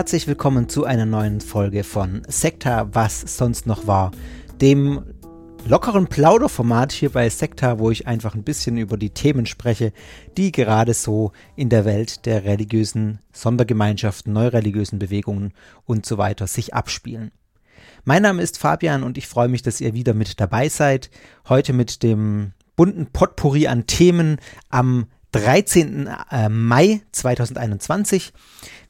herzlich willkommen zu einer neuen Folge von Sekta, was sonst noch war, dem lockeren Plauderformat hier bei Sekta, wo ich einfach ein bisschen über die Themen spreche, die gerade so in der Welt der religiösen Sondergemeinschaften, neureligiösen Bewegungen und so weiter sich abspielen. Mein Name ist Fabian und ich freue mich, dass ihr wieder mit dabei seid. Heute mit dem bunten Potpourri an Themen am 13. Äh, Mai 2021.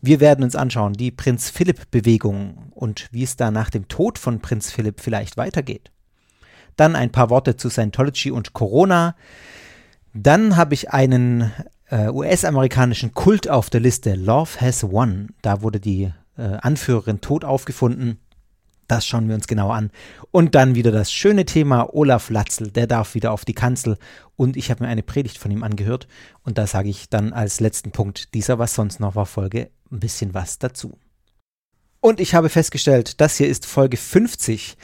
Wir werden uns anschauen, die Prinz Philipp-Bewegung und wie es da nach dem Tod von Prinz Philipp vielleicht weitergeht. Dann ein paar Worte zu Scientology und Corona. Dann habe ich einen äh, US-amerikanischen Kult auf der Liste, Love Has Won. Da wurde die äh, Anführerin tot aufgefunden. Das schauen wir uns genau an. Und dann wieder das schöne Thema Olaf Latzel, der darf wieder auf die Kanzel. Und ich habe mir eine Predigt von ihm angehört. Und da sage ich dann als letzten Punkt dieser Was sonst noch war Folge ein bisschen was dazu. Und ich habe festgestellt, das hier ist Folge 50.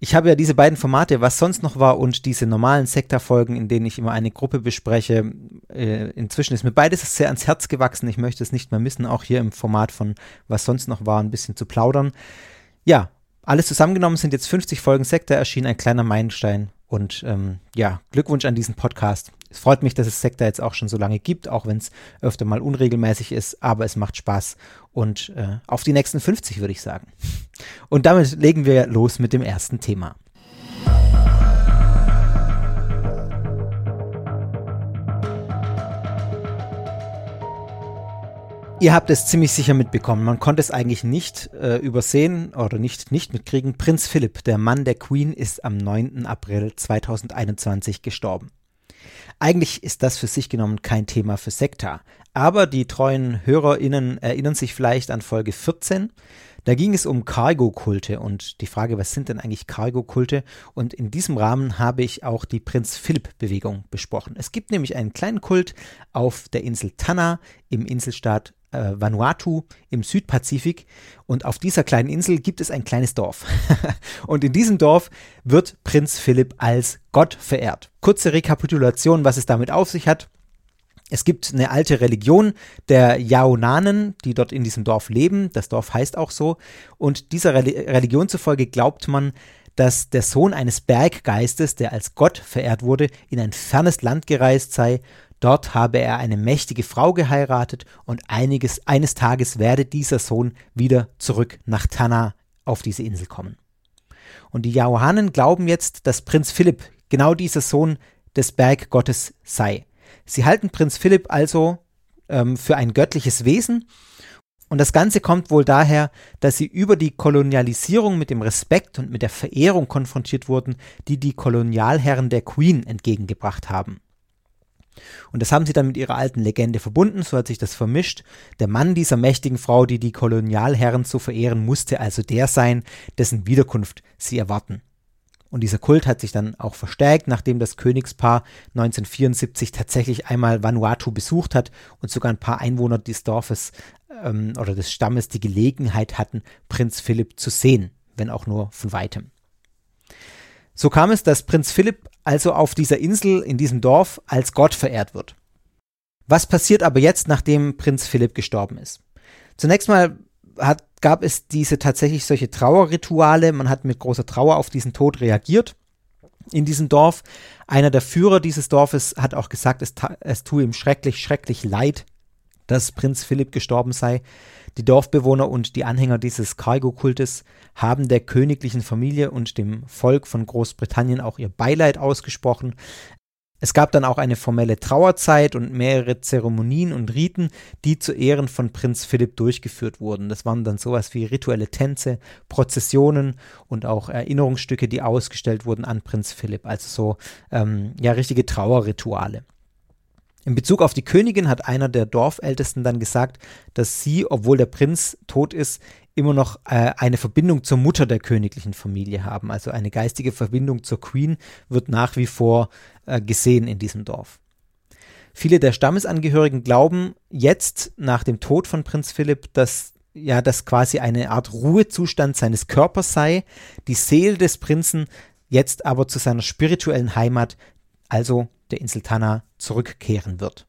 Ich habe ja diese beiden Formate, was sonst noch war, und diese normalen Sektorfolgen, in denen ich immer eine Gruppe bespreche. Äh, inzwischen ist mir beides sehr ans Herz gewachsen. Ich möchte es nicht mehr missen, auch hier im Format von was sonst noch war, ein bisschen zu plaudern. Ja, alles zusammengenommen sind jetzt 50 Folgen Sektor erschienen, ein kleiner Meilenstein. Und ähm, ja, Glückwunsch an diesen Podcast. Es freut mich, dass es Sektor jetzt auch schon so lange gibt, auch wenn es öfter mal unregelmäßig ist, aber es macht Spaß. Und äh, auf die nächsten 50 würde ich sagen. Und damit legen wir los mit dem ersten Thema. Ihr habt es ziemlich sicher mitbekommen. Man konnte es eigentlich nicht äh, übersehen oder nicht, nicht mitkriegen. Prinz Philipp, der Mann der Queen, ist am 9. April 2021 gestorben. Eigentlich ist das für sich genommen kein Thema für Sekta. Aber die treuen HörerInnen erinnern sich vielleicht an Folge 14. Da ging es um Cargo-Kulte und die Frage, was sind denn eigentlich Cargo-Kulte? Und in diesem Rahmen habe ich auch die Prinz Philipp-Bewegung besprochen. Es gibt nämlich einen kleinen Kult auf der Insel Tanna im Inselstaat äh, Vanuatu im Südpazifik und auf dieser kleinen Insel gibt es ein kleines Dorf. und in diesem Dorf wird Prinz Philipp als Gott verehrt. Kurze Rekapitulation, was es damit auf sich hat. Es gibt eine alte Religion der Yaonanen, die dort in diesem Dorf leben. Das Dorf heißt auch so. Und dieser Religion zufolge glaubt man, dass der Sohn eines Berggeistes, der als Gott verehrt wurde, in ein fernes Land gereist sei. Dort habe er eine mächtige Frau geheiratet und einiges, eines Tages werde dieser Sohn wieder zurück nach Tana auf diese Insel kommen. Und die Yaohanen glauben jetzt, dass Prinz Philipp genau dieser Sohn des Berggottes sei. Sie halten Prinz Philipp also ähm, für ein göttliches Wesen und das Ganze kommt wohl daher, dass sie über die Kolonialisierung mit dem Respekt und mit der Verehrung konfrontiert wurden, die die Kolonialherren der Queen entgegengebracht haben. Und das haben sie dann mit ihrer alten Legende verbunden, so hat sich das vermischt. Der Mann dieser mächtigen Frau, die die Kolonialherren zu verehren, musste also der sein, dessen Wiederkunft sie erwarten. Und dieser Kult hat sich dann auch verstärkt, nachdem das Königspaar 1974 tatsächlich einmal Vanuatu besucht hat und sogar ein paar Einwohner des Dorfes ähm, oder des Stammes die Gelegenheit hatten, Prinz Philipp zu sehen, wenn auch nur von weitem. So kam es, dass Prinz Philipp also auf dieser Insel in diesem Dorf als Gott verehrt wird. Was passiert aber jetzt, nachdem Prinz Philipp gestorben ist? Zunächst mal hat, gab es diese tatsächlich solche Trauerrituale. Man hat mit großer Trauer auf diesen Tod reagiert in diesem Dorf. Einer der Führer dieses Dorfes hat auch gesagt, es, es tue ihm schrecklich, schrecklich leid, dass Prinz Philipp gestorben sei. Die Dorfbewohner und die Anhänger dieses Cargo-Kultes haben der königlichen Familie und dem Volk von Großbritannien auch ihr Beileid ausgesprochen. Es gab dann auch eine formelle Trauerzeit und mehrere Zeremonien und Riten, die zu Ehren von Prinz Philipp durchgeführt wurden. Das waren dann sowas wie rituelle Tänze, Prozessionen und auch Erinnerungsstücke, die ausgestellt wurden an Prinz Philipp. Also so ähm, ja richtige Trauerrituale. In Bezug auf die Königin hat einer der Dorfältesten dann gesagt, dass sie, obwohl der Prinz tot ist, immer noch äh, eine Verbindung zur Mutter der königlichen Familie haben. Also eine geistige Verbindung zur Queen wird nach wie vor äh, gesehen in diesem Dorf. Viele der Stammesangehörigen glauben jetzt nach dem Tod von Prinz Philipp, dass ja das quasi eine Art Ruhezustand seines Körpers sei, die Seele des Prinzen jetzt aber zu seiner spirituellen Heimat, also der Insel Tana, zurückkehren wird.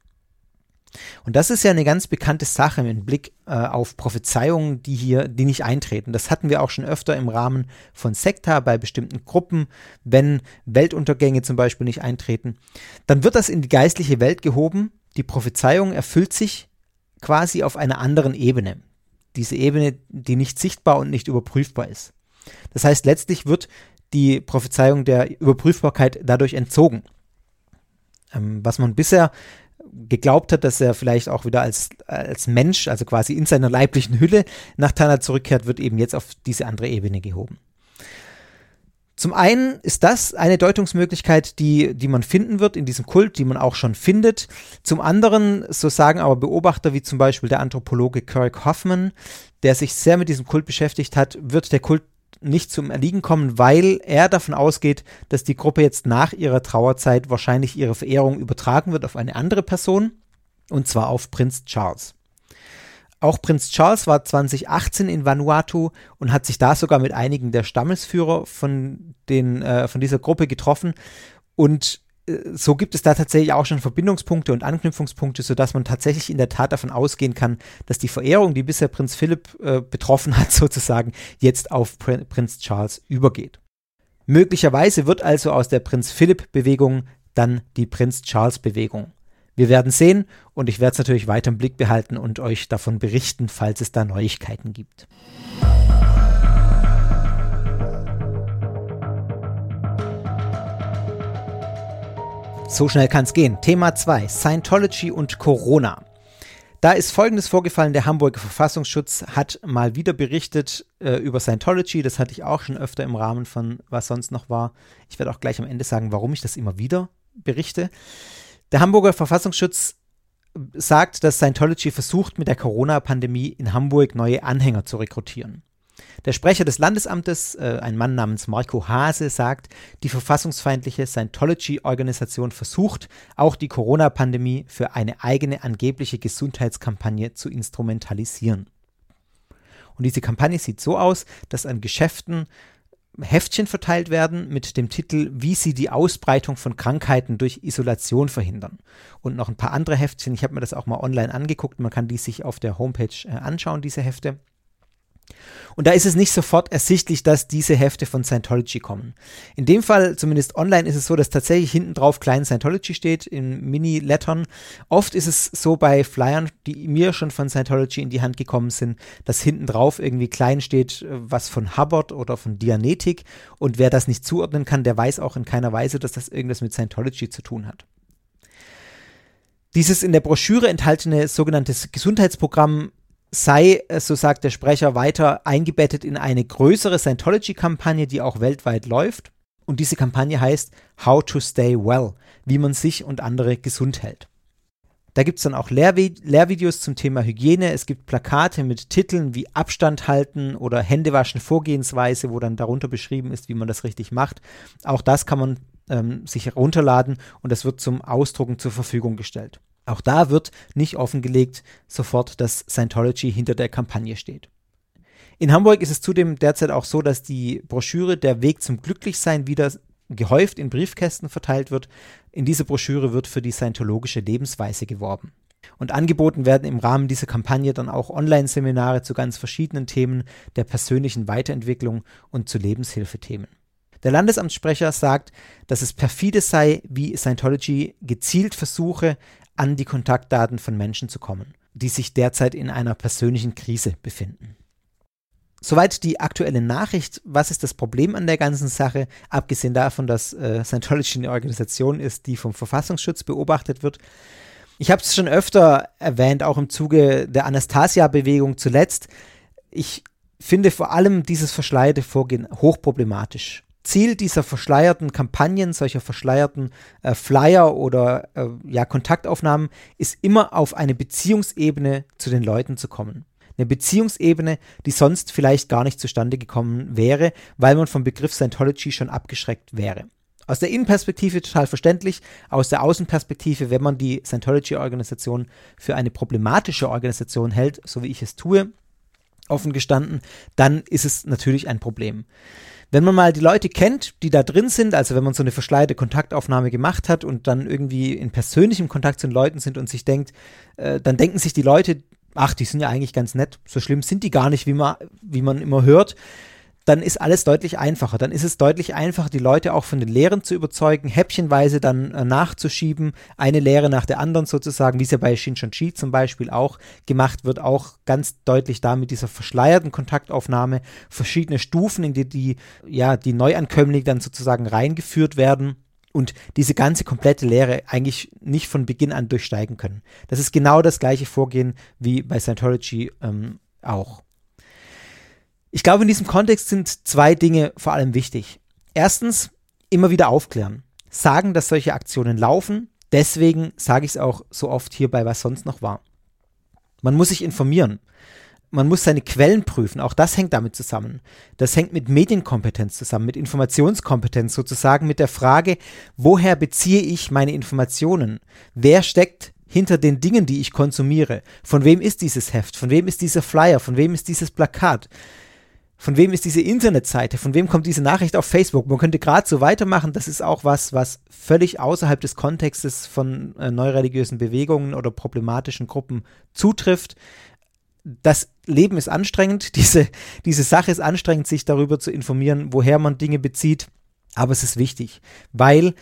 Und das ist ja eine ganz bekannte Sache mit Blick äh, auf Prophezeiungen, die hier, die nicht eintreten. Das hatten wir auch schon öfter im Rahmen von Sekta bei bestimmten Gruppen, wenn Weltuntergänge zum Beispiel nicht eintreten. Dann wird das in die geistliche Welt gehoben. Die Prophezeiung erfüllt sich quasi auf einer anderen Ebene. Diese Ebene, die nicht sichtbar und nicht überprüfbar ist. Das heißt, letztlich wird die Prophezeiung der Überprüfbarkeit dadurch entzogen. Ähm, was man bisher geglaubt hat, dass er vielleicht auch wieder als, als Mensch, also quasi in seiner leiblichen Hülle nach Tana zurückkehrt, wird eben jetzt auf diese andere Ebene gehoben. Zum einen ist das eine Deutungsmöglichkeit, die, die man finden wird in diesem Kult, die man auch schon findet. Zum anderen, so sagen aber Beobachter wie zum Beispiel der Anthropologe Kirk Hoffman, der sich sehr mit diesem Kult beschäftigt hat, wird der Kult nicht zum Erliegen kommen, weil er davon ausgeht, dass die Gruppe jetzt nach ihrer Trauerzeit wahrscheinlich ihre Verehrung übertragen wird auf eine andere Person, und zwar auf Prinz Charles. Auch Prinz Charles war 2018 in Vanuatu und hat sich da sogar mit einigen der Stammesführer von, den, äh, von dieser Gruppe getroffen. Und so gibt es da tatsächlich auch schon Verbindungspunkte und Anknüpfungspunkte, sodass man tatsächlich in der Tat davon ausgehen kann, dass die Verehrung, die bisher Prinz Philipp äh, betroffen hat, sozusagen, jetzt auf Pr Prinz Charles übergeht. Möglicherweise wird also aus der Prinz Philipp-Bewegung dann die Prinz Charles-Bewegung. Wir werden sehen und ich werde es natürlich weiter im Blick behalten und euch davon berichten, falls es da Neuigkeiten gibt. So schnell kann es gehen. Thema 2, Scientology und Corona. Da ist Folgendes vorgefallen, der Hamburger Verfassungsschutz hat mal wieder berichtet äh, über Scientology, das hatte ich auch schon öfter im Rahmen von was sonst noch war. Ich werde auch gleich am Ende sagen, warum ich das immer wieder berichte. Der Hamburger Verfassungsschutz sagt, dass Scientology versucht, mit der Corona-Pandemie in Hamburg neue Anhänger zu rekrutieren. Der Sprecher des Landesamtes, äh, ein Mann namens Marco Hase, sagt, die verfassungsfeindliche Scientology-Organisation versucht, auch die Corona-Pandemie für eine eigene angebliche Gesundheitskampagne zu instrumentalisieren. Und diese Kampagne sieht so aus, dass an Geschäften Heftchen verteilt werden mit dem Titel Wie sie die Ausbreitung von Krankheiten durch Isolation verhindern. Und noch ein paar andere Heftchen. Ich habe mir das auch mal online angeguckt. Man kann die sich auf der Homepage äh, anschauen, diese Hefte. Und da ist es nicht sofort ersichtlich, dass diese Hefte von Scientology kommen. In dem Fall, zumindest online, ist es so, dass tatsächlich hinten drauf klein Scientology steht, in Mini-Lettern. Oft ist es so bei Flyern, die mir schon von Scientology in die Hand gekommen sind, dass hinten drauf irgendwie klein steht, was von Hubbard oder von Dianetik. Und wer das nicht zuordnen kann, der weiß auch in keiner Weise, dass das irgendwas mit Scientology zu tun hat. Dieses in der Broschüre enthaltene sogenannte Gesundheitsprogramm sei, äh, so sagt der Sprecher weiter, eingebettet in eine größere Scientology-Kampagne, die auch weltweit läuft. Und diese Kampagne heißt How to Stay Well, wie man sich und andere gesund hält. Da gibt es dann auch Lehrvi Lehrvideos zum Thema Hygiene. Es gibt Plakate mit Titeln wie Abstand halten oder Händewaschen Vorgehensweise, wo dann darunter beschrieben ist, wie man das richtig macht. Auch das kann man ähm, sich herunterladen und das wird zum Ausdrucken zur Verfügung gestellt. Auch da wird nicht offengelegt sofort, dass Scientology hinter der Kampagne steht. In Hamburg ist es zudem derzeit auch so, dass die Broschüre Der Weg zum Glücklichsein wieder gehäuft in Briefkästen verteilt wird. In dieser Broschüre wird für die scientologische Lebensweise geworben. Und angeboten werden im Rahmen dieser Kampagne dann auch Online-Seminare zu ganz verschiedenen Themen der persönlichen Weiterentwicklung und zu Lebenshilfethemen. Der Landesamtssprecher sagt, dass es perfide sei, wie Scientology gezielt versuche, an die Kontaktdaten von Menschen zu kommen, die sich derzeit in einer persönlichen Krise befinden. Soweit die aktuelle Nachricht. Was ist das Problem an der ganzen Sache? Abgesehen davon, dass äh, Scientology eine Organisation ist, die vom Verfassungsschutz beobachtet wird. Ich habe es schon öfter erwähnt, auch im Zuge der Anastasia-Bewegung zuletzt. Ich finde vor allem dieses verschleierte Vorgehen hochproblematisch. Ziel dieser verschleierten Kampagnen, solcher verschleierten äh, Flyer oder äh, ja, Kontaktaufnahmen ist immer auf eine Beziehungsebene zu den Leuten zu kommen. Eine Beziehungsebene, die sonst vielleicht gar nicht zustande gekommen wäre, weil man vom Begriff Scientology schon abgeschreckt wäre. Aus der Innenperspektive total verständlich, aus der Außenperspektive, wenn man die Scientology-Organisation für eine problematische Organisation hält, so wie ich es tue, offen gestanden, dann ist es natürlich ein Problem. Wenn man mal die Leute kennt, die da drin sind, also wenn man so eine verschleierte Kontaktaufnahme gemacht hat und dann irgendwie in persönlichem Kontakt zu den Leuten sind und sich denkt, äh, dann denken sich die Leute, ach, die sind ja eigentlich ganz nett, so schlimm sind die gar nicht, wie man, wie man immer hört dann ist alles deutlich einfacher. Dann ist es deutlich einfacher, die Leute auch von den Lehren zu überzeugen, häppchenweise dann äh, nachzuschieben, eine Lehre nach der anderen sozusagen, wie es ja bei Shinshanchi zum Beispiel auch gemacht wird, auch ganz deutlich da mit dieser verschleierten Kontaktaufnahme, verschiedene Stufen, in die die, ja, die Neuankömmlinge dann sozusagen reingeführt werden und diese ganze komplette Lehre eigentlich nicht von Beginn an durchsteigen können. Das ist genau das gleiche Vorgehen wie bei Scientology ähm, auch. Ich glaube, in diesem Kontext sind zwei Dinge vor allem wichtig. Erstens, immer wieder aufklären. Sagen, dass solche Aktionen laufen. Deswegen sage ich es auch so oft hier bei was sonst noch war. Man muss sich informieren. Man muss seine Quellen prüfen. Auch das hängt damit zusammen. Das hängt mit Medienkompetenz zusammen, mit Informationskompetenz sozusagen, mit der Frage, woher beziehe ich meine Informationen? Wer steckt hinter den Dingen, die ich konsumiere? Von wem ist dieses Heft? Von wem ist dieser Flyer? Von wem ist dieses Plakat? Von wem ist diese Internetseite? Von wem kommt diese Nachricht auf Facebook? Man könnte gerade so weitermachen. Das ist auch was, was völlig außerhalb des Kontextes von äh, neureligiösen Bewegungen oder problematischen Gruppen zutrifft. Das Leben ist anstrengend. Diese, diese Sache ist anstrengend, sich darüber zu informieren, woher man Dinge bezieht. Aber es ist wichtig, weil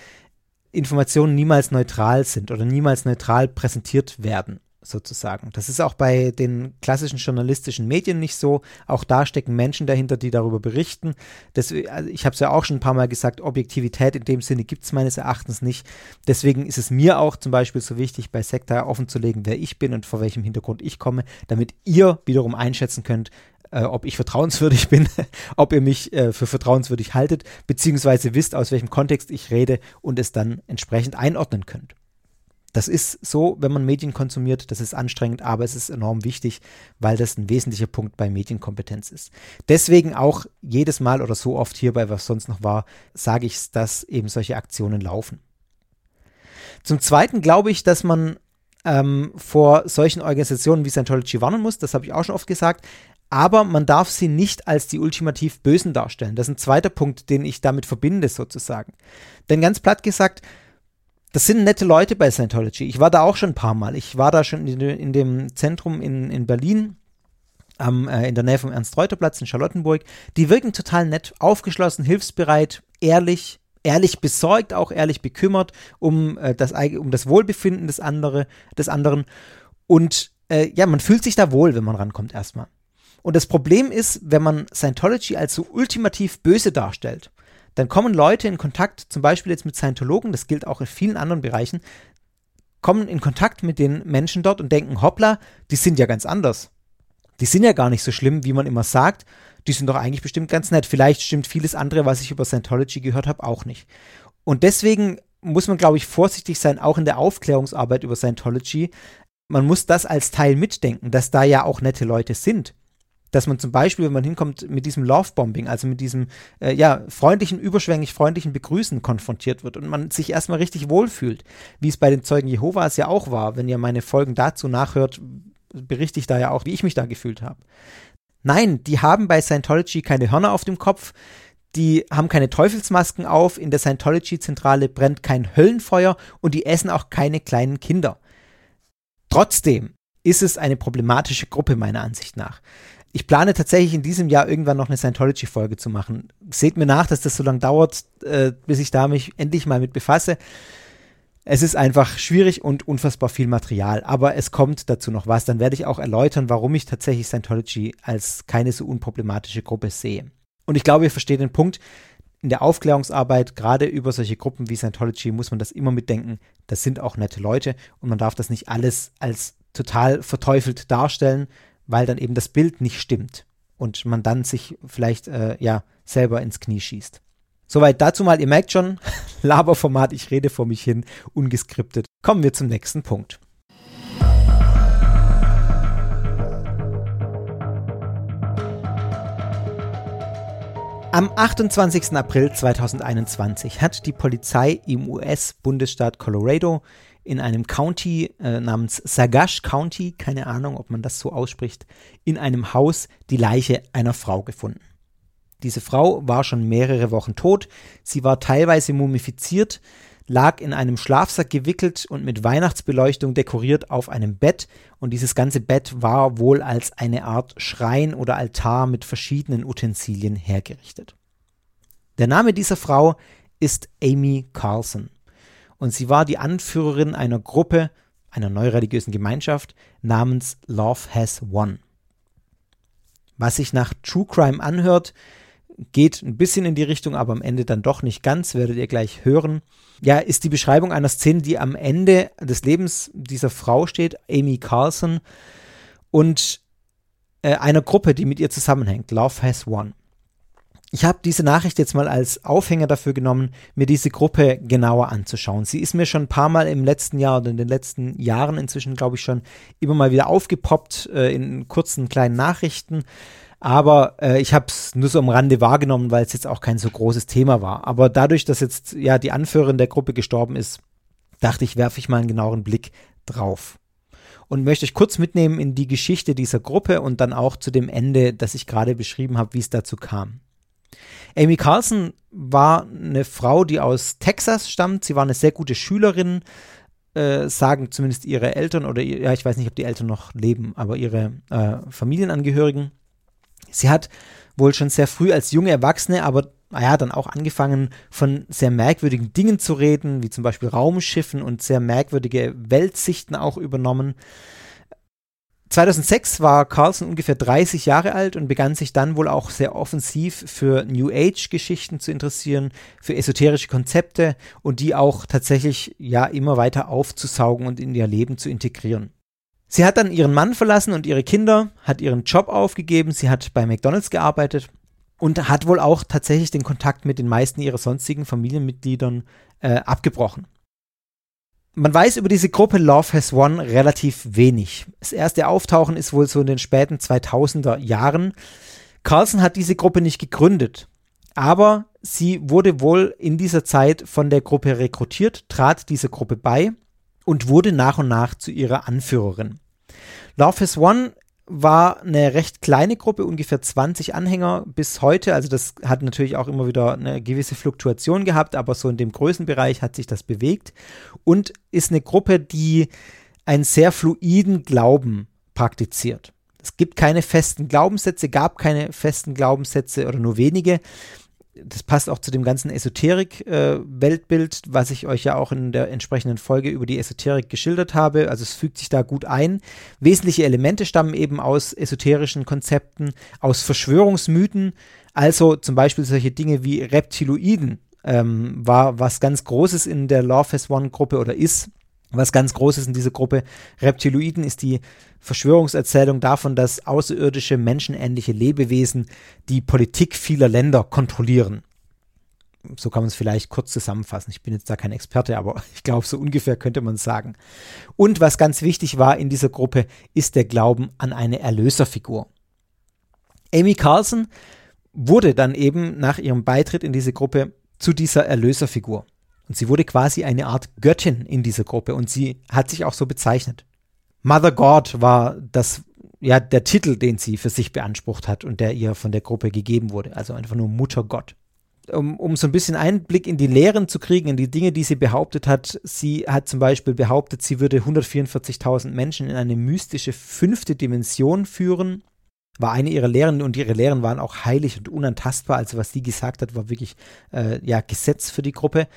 Informationen niemals neutral sind oder niemals neutral präsentiert werden sozusagen. Das ist auch bei den klassischen journalistischen Medien nicht so. Auch da stecken Menschen dahinter, die darüber berichten. Das, also ich habe es ja auch schon ein paar Mal gesagt, Objektivität in dem Sinne gibt es meines Erachtens nicht. Deswegen ist es mir auch zum Beispiel so wichtig, bei Sekta offenzulegen, wer ich bin und vor welchem Hintergrund ich komme, damit ihr wiederum einschätzen könnt, äh, ob ich vertrauenswürdig bin, ob ihr mich äh, für vertrauenswürdig haltet, beziehungsweise wisst, aus welchem Kontext ich rede und es dann entsprechend einordnen könnt. Das ist so, wenn man Medien konsumiert, das ist anstrengend, aber es ist enorm wichtig, weil das ein wesentlicher Punkt bei Medienkompetenz ist. Deswegen auch jedes Mal oder so oft hier bei was sonst noch war, sage ich, dass eben solche Aktionen laufen. Zum Zweiten glaube ich, dass man ähm, vor solchen Organisationen wie Scientology warnen muss, das habe ich auch schon oft gesagt, aber man darf sie nicht als die ultimativ Bösen darstellen. Das ist ein zweiter Punkt, den ich damit verbinde sozusagen. Denn ganz platt gesagt, das sind nette Leute bei Scientology. Ich war da auch schon ein paar Mal. Ich war da schon in, in dem Zentrum in, in Berlin, am, äh, in der Nähe vom Ernst-Reuter-Platz in Charlottenburg. Die wirken total nett, aufgeschlossen, hilfsbereit, ehrlich, ehrlich besorgt, auch ehrlich bekümmert um, äh, das, um das Wohlbefinden des, andere, des anderen. Und äh, ja, man fühlt sich da wohl, wenn man rankommt erstmal. Und das Problem ist, wenn man Scientology als so ultimativ böse darstellt, dann kommen Leute in Kontakt, zum Beispiel jetzt mit Scientologen, das gilt auch in vielen anderen Bereichen, kommen in Kontakt mit den Menschen dort und denken, hoppla, die sind ja ganz anders. Die sind ja gar nicht so schlimm, wie man immer sagt. Die sind doch eigentlich bestimmt ganz nett. Vielleicht stimmt vieles andere, was ich über Scientology gehört habe, auch nicht. Und deswegen muss man, glaube ich, vorsichtig sein, auch in der Aufklärungsarbeit über Scientology. Man muss das als Teil mitdenken, dass da ja auch nette Leute sind dass man zum Beispiel, wenn man hinkommt, mit diesem Love-Bombing, also mit diesem, äh, ja, freundlichen, überschwänglich freundlichen Begrüßen konfrontiert wird und man sich erstmal richtig wohlfühlt, wie es bei den Zeugen Jehovas ja auch war. Wenn ihr meine Folgen dazu nachhört, berichte ich da ja auch, wie ich mich da gefühlt habe. Nein, die haben bei Scientology keine Hörner auf dem Kopf, die haben keine Teufelsmasken auf, in der Scientology-Zentrale brennt kein Höllenfeuer und die essen auch keine kleinen Kinder. Trotzdem ist es eine problematische Gruppe meiner Ansicht nach. Ich plane tatsächlich in diesem Jahr irgendwann noch eine Scientology-Folge zu machen. Seht mir nach, dass das so lange dauert, äh, bis ich da mich endlich mal mit befasse. Es ist einfach schwierig und unfassbar viel Material, aber es kommt dazu noch was. Dann werde ich auch erläutern, warum ich tatsächlich Scientology als keine so unproblematische Gruppe sehe. Und ich glaube, ihr versteht den Punkt. In der Aufklärungsarbeit, gerade über solche Gruppen wie Scientology, muss man das immer mitdenken. Das sind auch nette Leute und man darf das nicht alles als total verteufelt darstellen, weil dann eben das Bild nicht stimmt und man dann sich vielleicht äh, ja selber ins Knie schießt. Soweit dazu mal, ihr merkt schon, Laberformat, ich rede vor mich hin, ungeskriptet. Kommen wir zum nächsten Punkt. Am 28. April 2021 hat die Polizei im US-Bundesstaat Colorado in einem County äh, namens Sagash County, keine Ahnung, ob man das so ausspricht, in einem Haus die Leiche einer Frau gefunden. Diese Frau war schon mehrere Wochen tot, sie war teilweise mumifiziert, lag in einem Schlafsack gewickelt und mit Weihnachtsbeleuchtung dekoriert auf einem Bett und dieses ganze Bett war wohl als eine Art Schrein oder Altar mit verschiedenen Utensilien hergerichtet. Der Name dieser Frau ist Amy Carlson und sie war die Anführerin einer Gruppe, einer neureligiösen Gemeinschaft namens Love Has Won. Was sich nach True Crime anhört, geht ein bisschen in die Richtung, aber am Ende dann doch nicht ganz, werdet ihr gleich hören. Ja, ist die Beschreibung einer Szene, die am Ende des Lebens dieser Frau steht, Amy Carlson, und äh, einer Gruppe, die mit ihr zusammenhängt, Love Has Won. Ich habe diese Nachricht jetzt mal als Aufhänger dafür genommen, mir diese Gruppe genauer anzuschauen. Sie ist mir schon ein paar Mal im letzten Jahr oder in den letzten Jahren inzwischen, glaube ich, schon immer mal wieder aufgepoppt äh, in kurzen kleinen Nachrichten. Aber äh, ich habe es nur so am Rande wahrgenommen, weil es jetzt auch kein so großes Thema war. Aber dadurch, dass jetzt ja die Anführerin der Gruppe gestorben ist, dachte ich, werfe ich mal einen genaueren Blick drauf. Und möchte euch kurz mitnehmen in die Geschichte dieser Gruppe und dann auch zu dem Ende, das ich gerade beschrieben habe, wie es dazu kam. Amy Carlson war eine Frau, die aus Texas stammt. Sie war eine sehr gute Schülerin, äh, sagen zumindest ihre Eltern oder ja, ich weiß nicht, ob die Eltern noch leben, aber ihre äh, Familienangehörigen. Sie hat wohl schon sehr früh als junge Erwachsene, aber naja, dann auch angefangen von sehr merkwürdigen Dingen zu reden, wie zum Beispiel Raumschiffen und sehr merkwürdige Weltsichten auch übernommen. 2006 war Carlson ungefähr 30 Jahre alt und begann sich dann wohl auch sehr offensiv für New Age-Geschichten zu interessieren, für esoterische Konzepte und die auch tatsächlich ja immer weiter aufzusaugen und in ihr Leben zu integrieren. Sie hat dann ihren Mann verlassen und ihre Kinder, hat ihren Job aufgegeben, sie hat bei McDonald's gearbeitet und hat wohl auch tatsächlich den Kontakt mit den meisten ihrer sonstigen Familienmitgliedern äh, abgebrochen. Man weiß über diese Gruppe Love Has Won relativ wenig. Das erste Auftauchen ist wohl so in den späten 2000er Jahren. Carlson hat diese Gruppe nicht gegründet, aber sie wurde wohl in dieser Zeit von der Gruppe rekrutiert, trat dieser Gruppe bei und wurde nach und nach zu ihrer Anführerin. Love Has One war eine recht kleine Gruppe, ungefähr 20 Anhänger bis heute. Also das hat natürlich auch immer wieder eine gewisse Fluktuation gehabt, aber so in dem Größenbereich hat sich das bewegt und ist eine Gruppe, die einen sehr fluiden Glauben praktiziert. Es gibt keine festen Glaubenssätze, gab keine festen Glaubenssätze oder nur wenige das passt auch zu dem ganzen Esoterik-Weltbild, äh, was ich euch ja auch in der entsprechenden Folge über die Esoterik geschildert habe. Also es fügt sich da gut ein. Wesentliche Elemente stammen eben aus esoterischen Konzepten, aus Verschwörungsmythen, also zum Beispiel solche Dinge wie Reptiloiden ähm, war was ganz Großes in der Love Has One Gruppe oder ist was ganz Großes in dieser Gruppe. Reptiloiden ist die Verschwörungserzählung davon, dass außerirdische, menschenähnliche Lebewesen die Politik vieler Länder kontrollieren. So kann man es vielleicht kurz zusammenfassen. Ich bin jetzt da kein Experte, aber ich glaube, so ungefähr könnte man es sagen. Und was ganz wichtig war in dieser Gruppe, ist der Glauben an eine Erlöserfigur. Amy Carlson wurde dann eben nach ihrem Beitritt in diese Gruppe zu dieser Erlöserfigur. Und sie wurde quasi eine Art Göttin in dieser Gruppe und sie hat sich auch so bezeichnet. Mother God war das, ja, der Titel, den sie für sich beansprucht hat und der ihr von der Gruppe gegeben wurde. Also einfach nur Mutter Gott. Um, um so ein bisschen Einblick in die Lehren zu kriegen, in die Dinge, die sie behauptet hat. Sie hat zum Beispiel behauptet, sie würde 144.000 Menschen in eine mystische fünfte Dimension führen. War eine ihrer Lehren und ihre Lehren waren auch heilig und unantastbar. Also was sie gesagt hat, war wirklich äh, ja Gesetz für die Gruppe.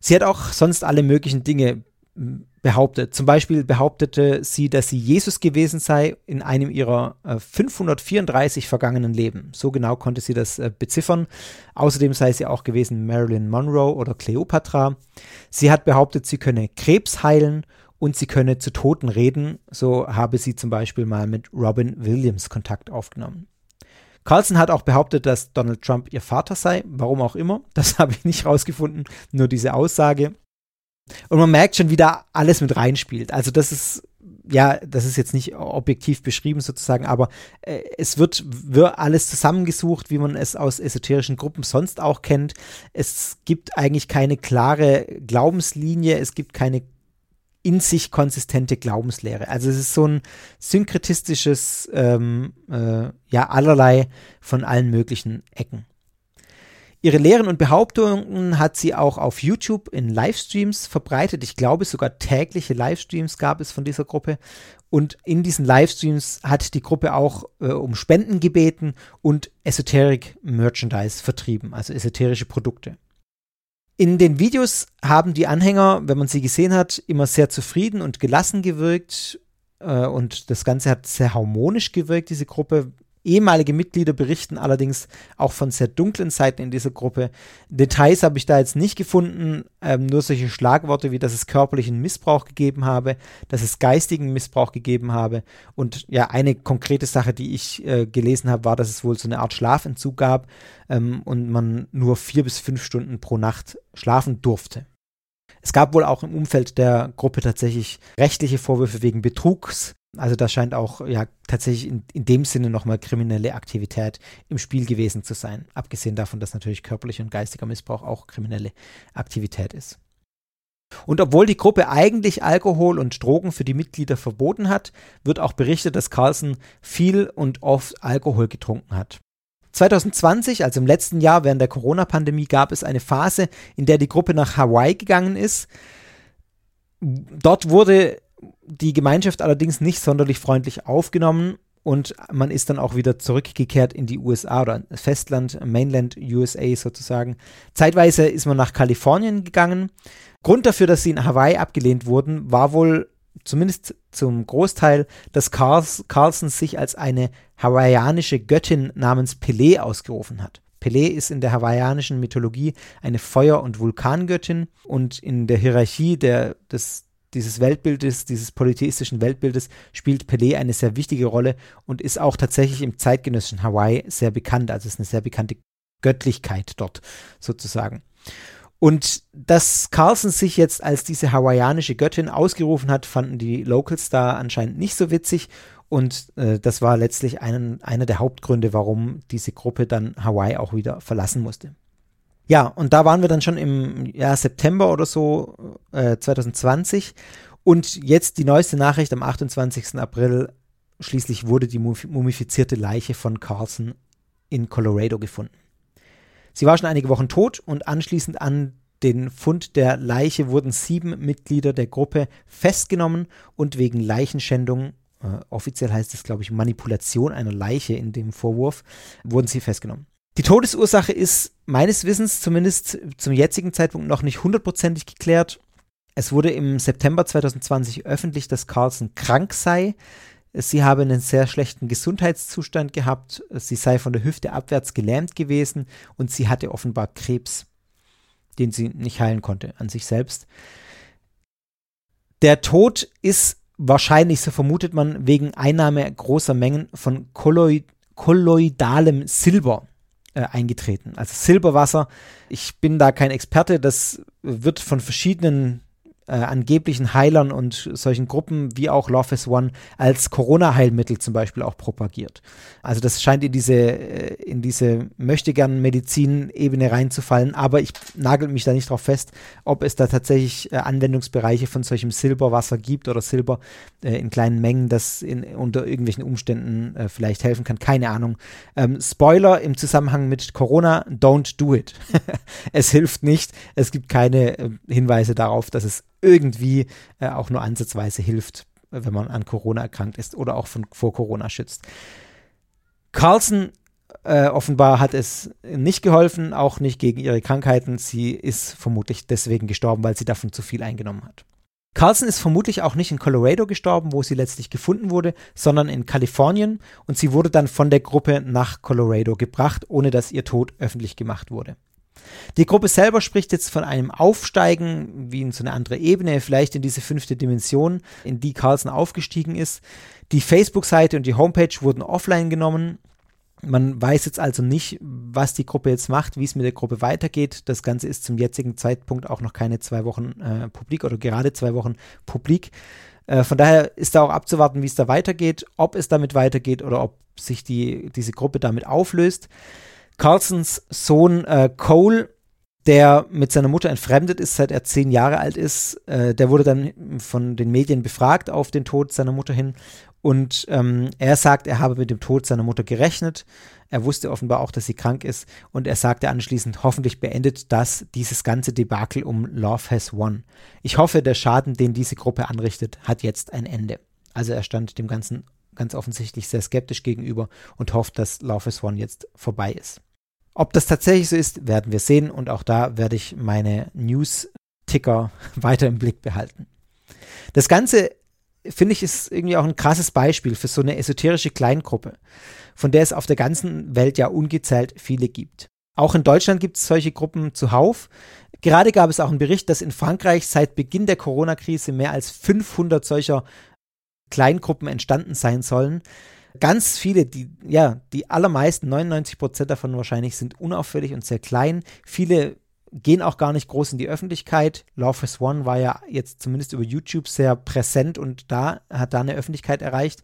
Sie hat auch sonst alle möglichen Dinge behauptet. Zum Beispiel behauptete sie, dass sie Jesus gewesen sei in einem ihrer äh, 534 vergangenen Leben. So genau konnte sie das äh, beziffern. Außerdem sei sie auch gewesen Marilyn Monroe oder Cleopatra. Sie hat behauptet, sie könne Krebs heilen und sie könne zu Toten reden. So habe sie zum Beispiel mal mit Robin Williams Kontakt aufgenommen. Carlson hat auch behauptet, dass Donald Trump ihr Vater sei, warum auch immer. Das habe ich nicht rausgefunden, nur diese Aussage. Und man merkt schon, wie da alles mit reinspielt. Also das ist, ja, das ist jetzt nicht objektiv beschrieben sozusagen, aber äh, es wird, wird alles zusammengesucht, wie man es aus esoterischen Gruppen sonst auch kennt. Es gibt eigentlich keine klare Glaubenslinie, es gibt keine in sich konsistente Glaubenslehre. Also es ist so ein synkretistisches, ähm, äh, ja, allerlei von allen möglichen Ecken. Ihre Lehren und Behauptungen hat sie auch auf YouTube in Livestreams verbreitet. Ich glaube, sogar tägliche Livestreams gab es von dieser Gruppe. Und in diesen Livestreams hat die Gruppe auch äh, um Spenden gebeten und Esoteric Merchandise vertrieben, also esoterische Produkte. In den Videos haben die Anhänger, wenn man sie gesehen hat, immer sehr zufrieden und gelassen gewirkt. Äh, und das Ganze hat sehr harmonisch gewirkt, diese Gruppe. Ehemalige Mitglieder berichten allerdings auch von sehr dunklen Seiten in dieser Gruppe. Details habe ich da jetzt nicht gefunden, ähm, nur solche Schlagworte wie, dass es körperlichen Missbrauch gegeben habe, dass es geistigen Missbrauch gegeben habe. Und ja, eine konkrete Sache, die ich äh, gelesen habe, war, dass es wohl so eine Art Schlafentzug gab ähm, und man nur vier bis fünf Stunden pro Nacht schlafen durfte. Es gab wohl auch im Umfeld der Gruppe tatsächlich rechtliche Vorwürfe wegen Betrugs, also da scheint auch ja tatsächlich in, in dem Sinne nochmal kriminelle Aktivität im Spiel gewesen zu sein. Abgesehen davon, dass natürlich körperlicher und geistiger Missbrauch auch kriminelle Aktivität ist. Und obwohl die Gruppe eigentlich Alkohol und Drogen für die Mitglieder verboten hat, wird auch berichtet, dass Carlson viel und oft Alkohol getrunken hat. 2020, also im letzten Jahr während der Corona-Pandemie, gab es eine Phase, in der die Gruppe nach Hawaii gegangen ist. Dort wurde die Gemeinschaft allerdings nicht sonderlich freundlich aufgenommen und man ist dann auch wieder zurückgekehrt in die USA oder Festland, Mainland USA sozusagen. Zeitweise ist man nach Kalifornien gegangen. Grund dafür, dass sie in Hawaii abgelehnt wurden, war wohl zumindest zum Großteil, dass Carls, Carlson sich als eine hawaiianische Göttin namens Pele ausgerufen hat. Pele ist in der hawaiianischen Mythologie eine Feuer- und Vulkangöttin und in der Hierarchie der, des, dieses Weltbildes, dieses polytheistischen Weltbildes spielt Pelé eine sehr wichtige Rolle und ist auch tatsächlich im zeitgenössischen Hawaii sehr bekannt. Also ist eine sehr bekannte Göttlichkeit dort sozusagen. Und dass Carlson sich jetzt als diese hawaiianische Göttin ausgerufen hat, fanden die Locals da anscheinend nicht so witzig. Und äh, das war letztlich einen, einer der Hauptgründe, warum diese Gruppe dann Hawaii auch wieder verlassen musste. Ja, und da waren wir dann schon im ja, September oder so äh, 2020. Und jetzt die neueste Nachricht am 28. April. Schließlich wurde die mumifizierte Leiche von Carlson in Colorado gefunden. Sie war schon einige Wochen tot und anschließend an den Fund der Leiche wurden sieben Mitglieder der Gruppe festgenommen und wegen Leichenschändung, äh, offiziell heißt es, glaube ich, Manipulation einer Leiche in dem Vorwurf, wurden sie festgenommen. Die Todesursache ist meines Wissens zumindest zum jetzigen Zeitpunkt noch nicht hundertprozentig geklärt. Es wurde im September 2020 öffentlich, dass Carlson krank sei. Sie habe einen sehr schlechten Gesundheitszustand gehabt. Sie sei von der Hüfte abwärts gelähmt gewesen und sie hatte offenbar Krebs, den sie nicht heilen konnte an sich selbst. Der Tod ist wahrscheinlich, so vermutet man, wegen Einnahme großer Mengen von kolloid kolloidalem Silber äh, eingetreten. Also Silberwasser. Ich bin da kein Experte. Das wird von verschiedenen äh, angeblichen Heilern und solchen Gruppen wie auch Love is One als Corona-Heilmittel zum Beispiel auch propagiert. Also das scheint in diese, äh, in diese möchtegern Medizin-Ebene reinzufallen, aber ich nagel mich da nicht drauf fest, ob es da tatsächlich äh, Anwendungsbereiche von solchem Silberwasser gibt oder Silber äh, in kleinen Mengen, das in, unter irgendwelchen Umständen vielleicht helfen kann. Keine Ahnung. Ähm, Spoiler im Zusammenhang mit Corona, don't do it. es hilft nicht. Es gibt keine Hinweise darauf, dass es irgendwie äh, auch nur ansatzweise hilft, wenn man an Corona erkrankt ist oder auch von, vor Corona schützt. Carlson äh, offenbar hat es nicht geholfen, auch nicht gegen ihre Krankheiten. Sie ist vermutlich deswegen gestorben, weil sie davon zu viel eingenommen hat. Carlson ist vermutlich auch nicht in Colorado gestorben, wo sie letztlich gefunden wurde, sondern in Kalifornien und sie wurde dann von der Gruppe nach Colorado gebracht, ohne dass ihr Tod öffentlich gemacht wurde. Die Gruppe selber spricht jetzt von einem Aufsteigen, wie in so eine andere Ebene, vielleicht in diese fünfte Dimension, in die Carlson aufgestiegen ist. Die Facebook-Seite und die Homepage wurden offline genommen. Man weiß jetzt also nicht, was die Gruppe jetzt macht, wie es mit der Gruppe weitergeht. Das Ganze ist zum jetzigen Zeitpunkt auch noch keine zwei Wochen äh, publik oder gerade zwei Wochen publik. Äh, von daher ist da auch abzuwarten, wie es da weitergeht, ob es damit weitergeht oder ob sich die, diese Gruppe damit auflöst. Carlsons Sohn äh, Cole, der mit seiner Mutter entfremdet ist, seit er zehn Jahre alt ist. Äh, der wurde dann von den Medien befragt auf den Tod seiner Mutter hin. Und ähm, er sagt, er habe mit dem Tod seiner Mutter gerechnet. Er wusste offenbar auch, dass sie krank ist. Und er sagte anschließend, hoffentlich beendet das dieses ganze Debakel um Love Has Won. Ich hoffe, der Schaden, den diese Gruppe anrichtet, hat jetzt ein Ende. Also er stand dem Ganzen ganz offensichtlich sehr skeptisch gegenüber und hofft, dass Love Has Won jetzt vorbei ist. Ob das tatsächlich so ist, werden wir sehen und auch da werde ich meine News-Ticker weiter im Blick behalten. Das Ganze, finde ich, ist irgendwie auch ein krasses Beispiel für so eine esoterische Kleingruppe, von der es auf der ganzen Welt ja ungezählt viele gibt. Auch in Deutschland gibt es solche Gruppen zuhauf. Gerade gab es auch einen Bericht, dass in Frankreich seit Beginn der Corona-Krise mehr als 500 solcher Kleingruppen entstanden sein sollen ganz viele, die, ja, die allermeisten, 99 Prozent davon wahrscheinlich, sind unauffällig und sehr klein. Viele gehen auch gar nicht groß in die Öffentlichkeit. Love is One war ja jetzt zumindest über YouTube sehr präsent und da hat da eine Öffentlichkeit erreicht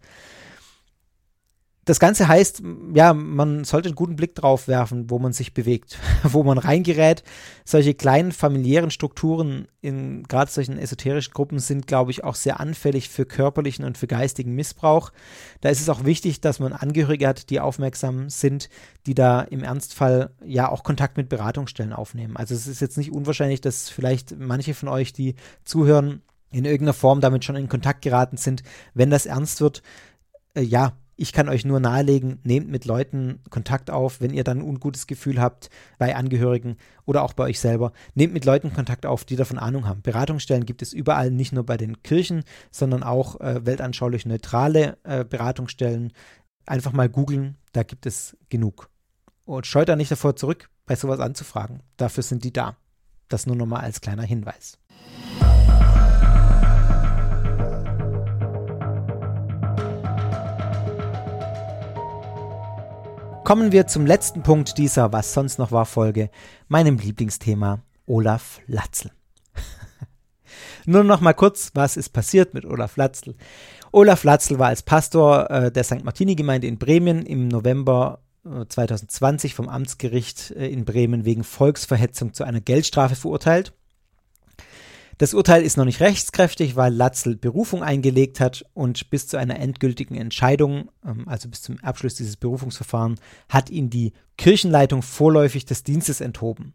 das Ganze heißt, ja, man sollte einen guten Blick drauf werfen, wo man sich bewegt, wo man reingerät. Solche kleinen familiären Strukturen in gerade solchen esoterischen Gruppen sind, glaube ich, auch sehr anfällig für körperlichen und für geistigen Missbrauch. Da ist es auch wichtig, dass man Angehörige hat, die aufmerksam sind, die da im Ernstfall ja auch Kontakt mit Beratungsstellen aufnehmen. Also es ist jetzt nicht unwahrscheinlich, dass vielleicht manche von euch, die zuhören, in irgendeiner Form damit schon in Kontakt geraten sind. Wenn das ernst wird, äh, ja, ich kann euch nur nahelegen, nehmt mit Leuten Kontakt auf, wenn ihr dann ein ungutes Gefühl habt bei Angehörigen oder auch bei euch selber. Nehmt mit Leuten Kontakt auf, die davon Ahnung haben. Beratungsstellen gibt es überall, nicht nur bei den Kirchen, sondern auch äh, weltanschaulich neutrale äh, Beratungsstellen. Einfach mal googeln, da gibt es genug. Und scheut da nicht davor zurück, bei sowas anzufragen. Dafür sind die da. Das nur nochmal als kleiner Hinweis. Kommen wir zum letzten Punkt dieser Was sonst noch war Folge, meinem Lieblingsthema Olaf Latzl. Nur noch mal kurz, was ist passiert mit Olaf Latzl? Olaf Latzl war als Pastor äh, der St. Martini-Gemeinde in Bremen im November 2020 äh, vom Amtsgericht äh, in Bremen wegen Volksverhetzung zu einer Geldstrafe verurteilt. Das Urteil ist noch nicht rechtskräftig, weil Latzel Berufung eingelegt hat und bis zu einer endgültigen Entscheidung, ähm, also bis zum Abschluss dieses Berufungsverfahrens, hat ihn die Kirchenleitung vorläufig des Dienstes enthoben.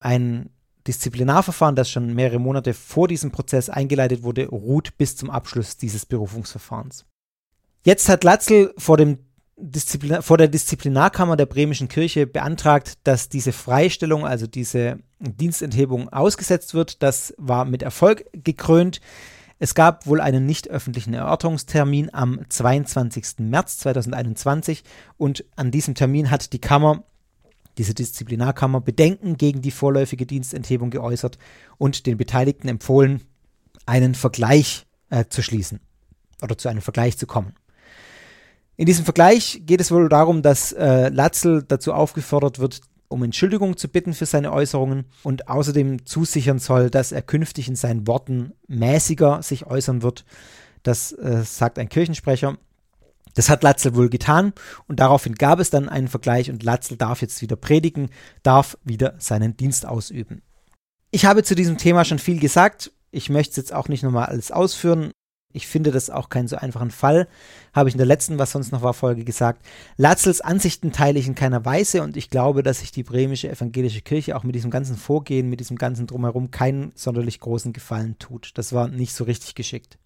Ein Disziplinarverfahren, das schon mehrere Monate vor diesem Prozess eingeleitet wurde, ruht bis zum Abschluss dieses Berufungsverfahrens. Jetzt hat Latzel vor dem Disziplin vor der Disziplinarkammer der Bremischen Kirche beantragt, dass diese Freistellung, also diese Dienstenthebung ausgesetzt wird. Das war mit Erfolg gekrönt. Es gab wohl einen nicht öffentlichen Erörterungstermin am 22. März 2021 und an diesem Termin hat die Kammer, diese Disziplinarkammer, Bedenken gegen die vorläufige Dienstenthebung geäußert und den Beteiligten empfohlen, einen Vergleich äh, zu schließen oder zu einem Vergleich zu kommen. In diesem Vergleich geht es wohl darum, dass äh, Latzel dazu aufgefordert wird, um Entschuldigung zu bitten für seine Äußerungen und außerdem zusichern soll, dass er künftig in seinen Worten mäßiger sich äußern wird. Das äh, sagt ein Kirchensprecher. Das hat Latzel wohl getan und daraufhin gab es dann einen Vergleich und Latzel darf jetzt wieder predigen, darf wieder seinen Dienst ausüben. Ich habe zu diesem Thema schon viel gesagt. Ich möchte es jetzt auch nicht nochmal alles ausführen. Ich finde das auch keinen so einfachen Fall. Habe ich in der letzten, was sonst noch war, Folge gesagt. Latzels Ansichten teile ich in keiner Weise und ich glaube, dass sich die bremische evangelische Kirche auch mit diesem ganzen Vorgehen, mit diesem ganzen Drumherum keinen sonderlich großen Gefallen tut. Das war nicht so richtig geschickt.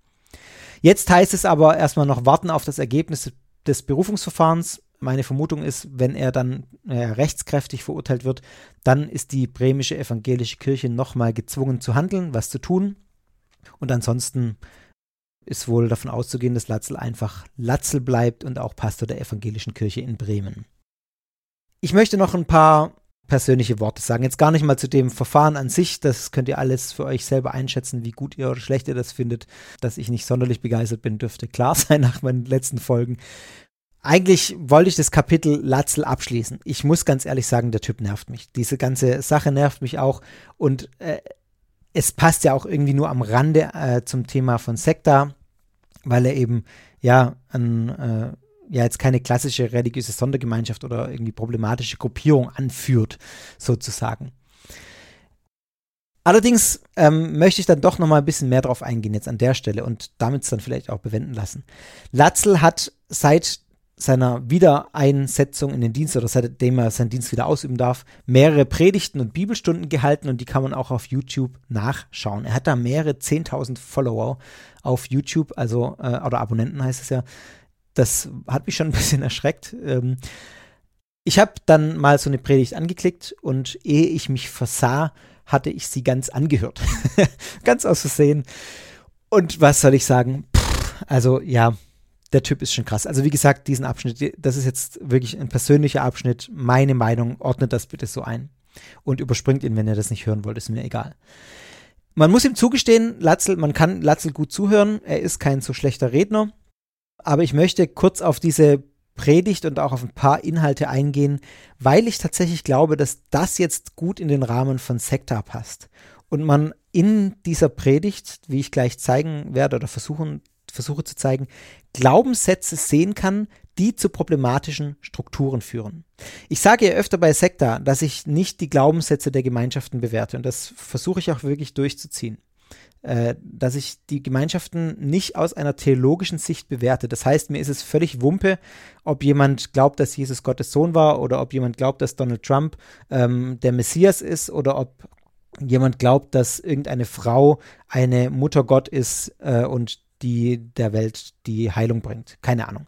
Jetzt heißt es aber erstmal noch warten auf das Ergebnis des Berufungsverfahrens. Meine Vermutung ist, wenn er dann äh, rechtskräftig verurteilt wird, dann ist die bremische evangelische Kirche nochmal gezwungen zu handeln, was zu tun. Und ansonsten ist wohl davon auszugehen, dass Latzel einfach Latzel bleibt und auch Pastor der evangelischen Kirche in Bremen. Ich möchte noch ein paar persönliche Worte sagen. Jetzt gar nicht mal zu dem Verfahren an sich, das könnt ihr alles für euch selber einschätzen, wie gut ihr oder schlecht ihr das findet. Dass ich nicht sonderlich begeistert bin, dürfte klar sein nach meinen letzten Folgen. Eigentlich wollte ich das Kapitel Latzel abschließen. Ich muss ganz ehrlich sagen, der Typ nervt mich. Diese ganze Sache nervt mich auch und äh, es passt ja auch irgendwie nur am Rande äh, zum Thema von Sekta weil er eben ja an äh, ja jetzt keine klassische religiöse Sondergemeinschaft oder irgendwie problematische Gruppierung anführt, sozusagen. Allerdings ähm, möchte ich dann doch noch mal ein bisschen mehr drauf eingehen jetzt an der Stelle und damit es dann vielleicht auch bewenden lassen. Latzel hat seit seiner Wiedereinsetzung in den Dienst oder seitdem er seinen Dienst wieder ausüben darf, mehrere Predigten und Bibelstunden gehalten und die kann man auch auf YouTube nachschauen. Er hat da mehrere 10.000 Follower auf YouTube, also äh, oder Abonnenten heißt es ja. Das hat mich schon ein bisschen erschreckt. Ähm, ich habe dann mal so eine Predigt angeklickt und ehe ich mich versah, hatte ich sie ganz angehört. ganz aus Versehen. Und was soll ich sagen? Puh, also ja, der Typ ist schon krass. Also wie gesagt, diesen Abschnitt, das ist jetzt wirklich ein persönlicher Abschnitt. Meine Meinung, ordnet das bitte so ein. Und überspringt ihn, wenn ihr das nicht hören wollt, ist mir egal. Man muss ihm zugestehen, Latzel, man kann Latzel gut zuhören. Er ist kein so schlechter Redner. Aber ich möchte kurz auf diese Predigt und auch auf ein paar Inhalte eingehen, weil ich tatsächlich glaube, dass das jetzt gut in den Rahmen von Sekta passt. Und man in dieser Predigt, wie ich gleich zeigen werde oder versuchen versuche zu zeigen, Glaubenssätze sehen kann, die zu problematischen Strukturen führen. Ich sage ja öfter bei Sekta, dass ich nicht die Glaubenssätze der Gemeinschaften bewerte und das versuche ich auch wirklich durchzuziehen. Äh, dass ich die Gemeinschaften nicht aus einer theologischen Sicht bewerte. Das heißt, mir ist es völlig Wumpe, ob jemand glaubt, dass Jesus Gottes Sohn war oder ob jemand glaubt, dass Donald Trump ähm, der Messias ist oder ob jemand glaubt, dass irgendeine Frau eine Mutter Gott ist äh, und die der Welt die Heilung bringt. Keine Ahnung.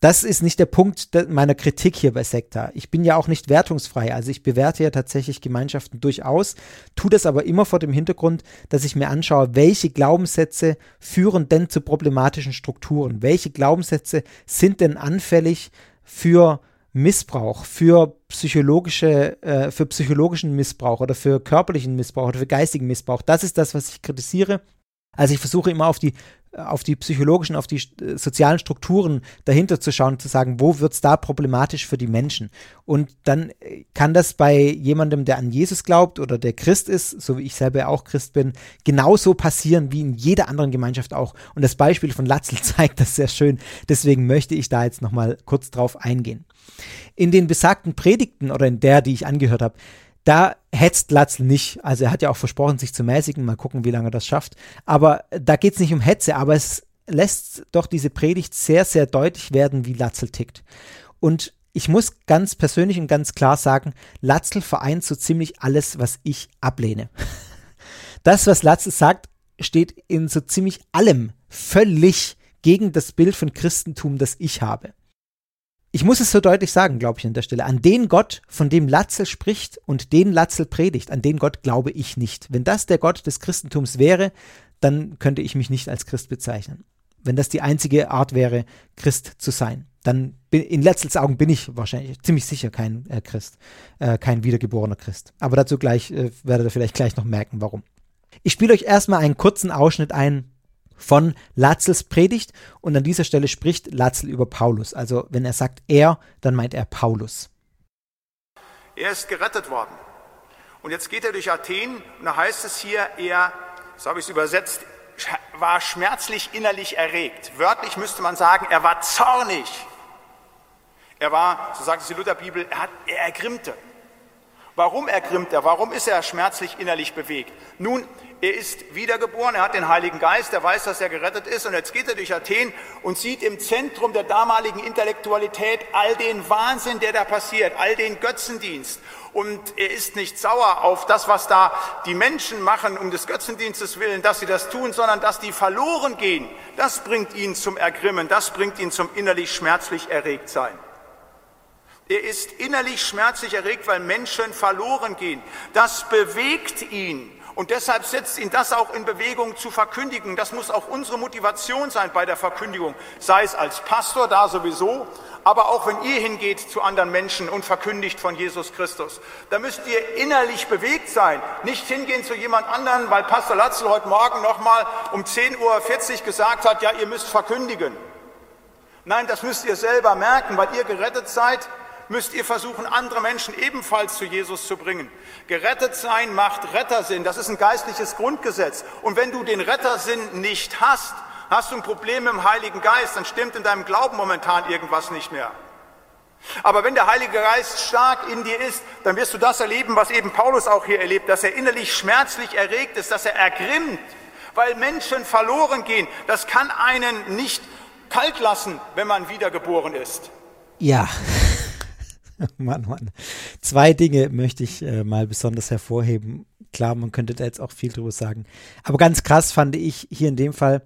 Das ist nicht der Punkt meiner Kritik hier bei Sekta. Ich bin ja auch nicht wertungsfrei. Also ich bewerte ja tatsächlich Gemeinschaften durchaus, tue das aber immer vor dem Hintergrund, dass ich mir anschaue, welche Glaubenssätze führen denn zu problematischen Strukturen? Welche Glaubenssätze sind denn anfällig für Missbrauch, für psychologische, äh, für psychologischen Missbrauch oder für körperlichen Missbrauch oder für geistigen Missbrauch? Das ist das, was ich kritisiere. Also ich versuche immer auf die auf die psychologischen, auf die äh, sozialen Strukturen dahinter zu schauen zu sagen, wo wird es da problematisch für die Menschen? Und dann äh, kann das bei jemandem, der an Jesus glaubt oder der Christ ist, so wie ich selber auch Christ bin, genauso passieren wie in jeder anderen Gemeinschaft auch. Und das Beispiel von Latzel zeigt das sehr schön. Deswegen möchte ich da jetzt nochmal kurz drauf eingehen. In den besagten Predigten oder in der, die ich angehört habe, da hetzt Latzel nicht. Also er hat ja auch versprochen, sich zu mäßigen. Mal gucken, wie lange er das schafft. Aber da geht es nicht um Hetze, aber es lässt doch diese Predigt sehr, sehr deutlich werden, wie Latzel tickt. Und ich muss ganz persönlich und ganz klar sagen, Latzel vereint so ziemlich alles, was ich ablehne. Das, was Latzel sagt, steht in so ziemlich allem völlig gegen das Bild von Christentum, das ich habe ich muss es so deutlich sagen, glaube ich an der Stelle, an den Gott, von dem Latzel spricht und den Latzel predigt, an den Gott glaube ich nicht. Wenn das der Gott des Christentums wäre, dann könnte ich mich nicht als Christ bezeichnen. Wenn das die einzige Art wäre, Christ zu sein, dann bin, in Latzels Augen bin ich wahrscheinlich ziemlich sicher kein äh, Christ, äh, kein wiedergeborener Christ. Aber dazu gleich äh, werdet ihr vielleicht gleich noch merken, warum. Ich spiele euch erstmal einen kurzen Ausschnitt ein von Latzels Predigt und an dieser Stelle spricht Latzel über Paulus. Also wenn er sagt er, dann meint er Paulus. Er ist gerettet worden. Und jetzt geht er durch Athen und da heißt es hier, er, so habe ich es übersetzt, war schmerzlich innerlich erregt. Wörtlich müsste man sagen, er war zornig. Er war, so sagt es die Lutherbibel, er, hat, er ergrimmte. Warum ergrimmt er? Warum ist er schmerzlich innerlich bewegt? Nun, er ist wiedergeboren, er hat den Heiligen Geist, er weiß, dass er gerettet ist und jetzt geht er durch Athen und sieht im Zentrum der damaligen Intellektualität all den Wahnsinn, der da passiert, all den Götzendienst. Und er ist nicht sauer auf das, was da die Menschen machen, um des Götzendienstes willen, dass sie das tun, sondern dass die verloren gehen. Das bringt ihn zum Ergrimmen, das bringt ihn zum innerlich schmerzlich erregt sein. Er ist innerlich schmerzlich erregt, weil Menschen verloren gehen. Das bewegt ihn. Und deshalb setzt ihn das auch in Bewegung zu verkündigen. Das muss auch unsere Motivation sein bei der Verkündigung, sei es als Pastor da sowieso, aber auch wenn ihr hingeht zu anderen Menschen und verkündigt von Jesus Christus. Da müsst ihr innerlich bewegt sein, nicht hingehen zu jemand anderen, weil Pastor Latzel heute Morgen nochmal um 10.40 Uhr gesagt hat, ja, ihr müsst verkündigen. Nein, das müsst ihr selber merken, weil ihr gerettet seid müsst ihr versuchen, andere Menschen ebenfalls zu Jesus zu bringen. Gerettet sein macht Rettersinn. Das ist ein geistliches Grundgesetz. Und wenn du den Rettersinn nicht hast, hast du ein Problem mit dem Heiligen Geist, dann stimmt in deinem Glauben momentan irgendwas nicht mehr. Aber wenn der Heilige Geist stark in dir ist, dann wirst du das erleben, was eben Paulus auch hier erlebt, dass er innerlich schmerzlich erregt ist, dass er ergrimmt, weil Menschen verloren gehen. Das kann einen nicht kalt lassen, wenn man wiedergeboren ist. Ja. Mann, Mann. Zwei Dinge möchte ich äh, mal besonders hervorheben. Klar, man könnte da jetzt auch viel drüber sagen. Aber ganz krass fand ich hier in dem Fall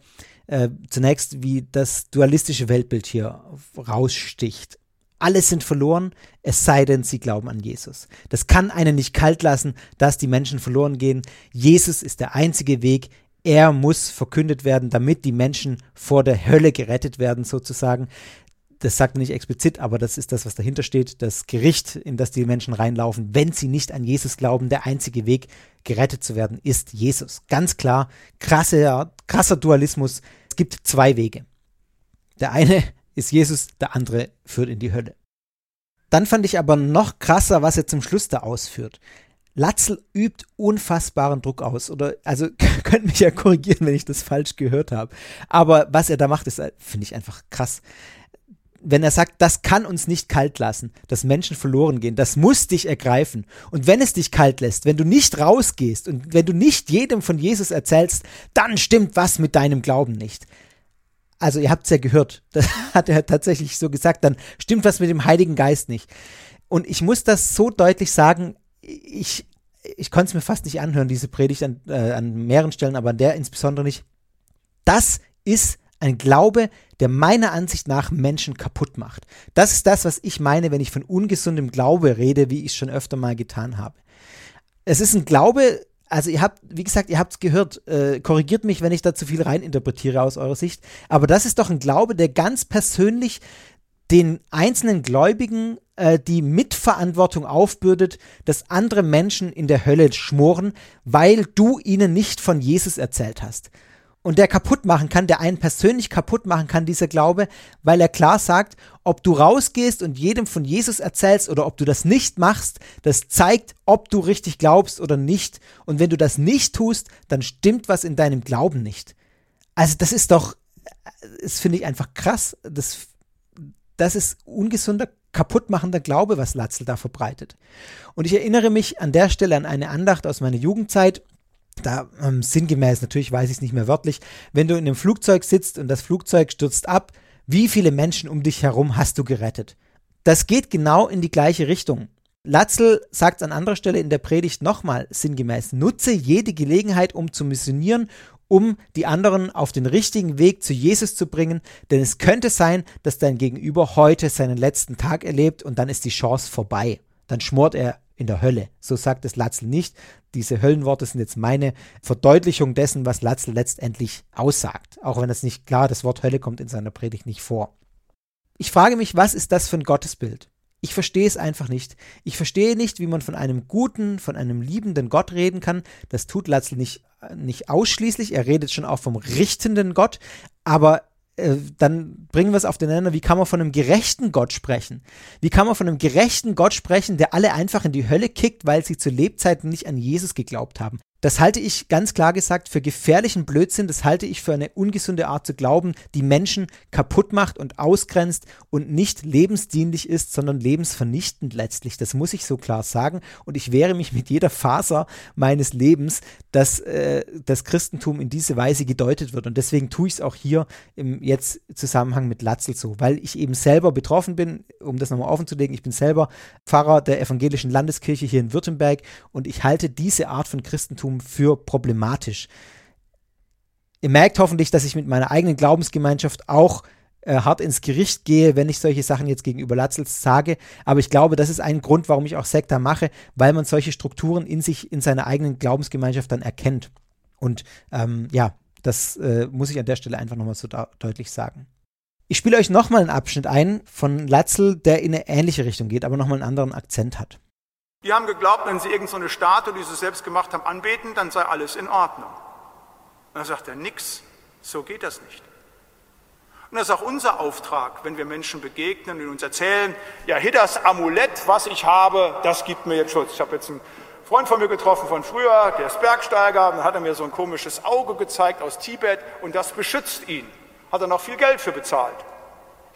äh, zunächst, wie das dualistische Weltbild hier raussticht. Alle sind verloren, es sei denn, sie glauben an Jesus. Das kann einen nicht kalt lassen, dass die Menschen verloren gehen. Jesus ist der einzige Weg. Er muss verkündet werden, damit die Menschen vor der Hölle gerettet werden, sozusagen. Das sagt er nicht explizit, aber das ist das, was dahinter steht. Das Gericht, in das die Menschen reinlaufen, wenn sie nicht an Jesus glauben, der einzige Weg, gerettet zu werden, ist Jesus. Ganz klar, krasser, krasser Dualismus. Es gibt zwei Wege. Der eine ist Jesus, der andere führt in die Hölle. Dann fand ich aber noch krasser, was er zum Schluss da ausführt. Latzel übt unfassbaren Druck aus. Oder, also, könnt mich ja korrigieren, wenn ich das falsch gehört habe. Aber was er da macht, ist, finde ich einfach krass. Wenn er sagt, das kann uns nicht kalt lassen, dass Menschen verloren gehen, das muss dich ergreifen. Und wenn es dich kalt lässt, wenn du nicht rausgehst und wenn du nicht jedem von Jesus erzählst, dann stimmt was mit deinem Glauben nicht also ihr habt es ja gehört, das hat er tatsächlich so gesagt, dann stimmt was mit dem Heiligen Geist nicht. Und ich muss das so deutlich sagen, ich, ich konnte es mir fast nicht anhören, diese Predigt an, äh, an mehreren Stellen, aber an der insbesondere nicht. Das ist ein Glaube, der meiner Ansicht nach Menschen kaputt macht. Das ist das, was ich meine, wenn ich von ungesundem Glaube rede, wie ich schon öfter mal getan habe. Es ist ein Glaube, also ihr habt, wie gesagt, ihr habt es gehört, äh, korrigiert mich, wenn ich da zu viel reininterpretiere aus eurer Sicht, aber das ist doch ein Glaube, der ganz persönlich den einzelnen Gläubigen äh, die Mitverantwortung aufbürdet, dass andere Menschen in der Hölle schmoren, weil du ihnen nicht von Jesus erzählt hast und der kaputt machen kann, der einen persönlich kaputt machen kann, dieser Glaube, weil er klar sagt, ob du rausgehst und jedem von Jesus erzählst oder ob du das nicht machst, das zeigt, ob du richtig glaubst oder nicht. Und wenn du das nicht tust, dann stimmt was in deinem Glauben nicht. Also das ist doch, das finde ich einfach krass. Das, das ist ungesunder, kaputtmachender Glaube, was Latzel da verbreitet. Und ich erinnere mich an der Stelle an eine Andacht aus meiner Jugendzeit da ähm, sinngemäß, natürlich weiß ich es nicht mehr wörtlich, wenn du in einem Flugzeug sitzt und das Flugzeug stürzt ab, wie viele Menschen um dich herum hast du gerettet? Das geht genau in die gleiche Richtung. Latzel sagt an anderer Stelle in der Predigt nochmal sinngemäß, nutze jede Gelegenheit, um zu missionieren, um die anderen auf den richtigen Weg zu Jesus zu bringen, denn es könnte sein, dass dein Gegenüber heute seinen letzten Tag erlebt und dann ist die Chance vorbei. Dann schmort er in der Hölle. So sagt es Latzel nicht. Diese Höllenworte sind jetzt meine Verdeutlichung dessen, was Latzel letztendlich aussagt. Auch wenn es nicht klar, das Wort Hölle kommt in seiner Predigt nicht vor. Ich frage mich, was ist das für ein Gottesbild? Ich verstehe es einfach nicht. Ich verstehe nicht, wie man von einem guten, von einem liebenden Gott reden kann. Das tut Latzel nicht, nicht ausschließlich. Er redet schon auch vom richtenden Gott. Aber äh, dann bringen wir es auf den Nenner, wie kann man von einem gerechten Gott sprechen? Wie kann man von einem gerechten Gott sprechen, der alle einfach in die Hölle kickt, weil sie zu Lebzeiten nicht an Jesus geglaubt haben? Das halte ich ganz klar gesagt für gefährlichen Blödsinn, das halte ich für eine ungesunde Art zu glauben, die Menschen kaputt macht und ausgrenzt und nicht lebensdienlich ist, sondern lebensvernichtend letztlich. Das muss ich so klar sagen. Und ich wehre mich mit jeder Faser meines Lebens, dass äh, das Christentum in diese Weise gedeutet wird. Und deswegen tue ich es auch hier im jetzt Zusammenhang mit Latzel so, weil ich eben selber betroffen bin, um das nochmal offenzulegen, ich bin selber Pfarrer der evangelischen Landeskirche hier in Württemberg und ich halte diese Art von Christentum Christentum für problematisch. Ihr merkt hoffentlich, dass ich mit meiner eigenen Glaubensgemeinschaft auch äh, hart ins Gericht gehe, wenn ich solche Sachen jetzt gegenüber Latzels sage. Aber ich glaube, das ist ein Grund, warum ich auch Sekta mache, weil man solche Strukturen in sich, in seiner eigenen Glaubensgemeinschaft dann erkennt. Und ähm, ja, das äh, muss ich an der Stelle einfach nochmal so deutlich sagen. Ich spiele euch nochmal einen Abschnitt ein von Latzel, der in eine ähnliche Richtung geht, aber nochmal einen anderen Akzent hat. Die haben geglaubt, wenn sie irgendeine so Statue, die sie selbst gemacht haben, anbeten, dann sei alles in Ordnung. Und dann sagt er, nix, so geht das nicht. Und das ist auch unser Auftrag, wenn wir Menschen begegnen und uns erzählen, ja, hier das Amulett, was ich habe, das gibt mir jetzt Schutz. Ich habe jetzt einen Freund von mir getroffen von früher, der ist Bergsteiger, dann hat er mir so ein komisches Auge gezeigt aus Tibet und das beschützt ihn. Hat er noch viel Geld für bezahlt.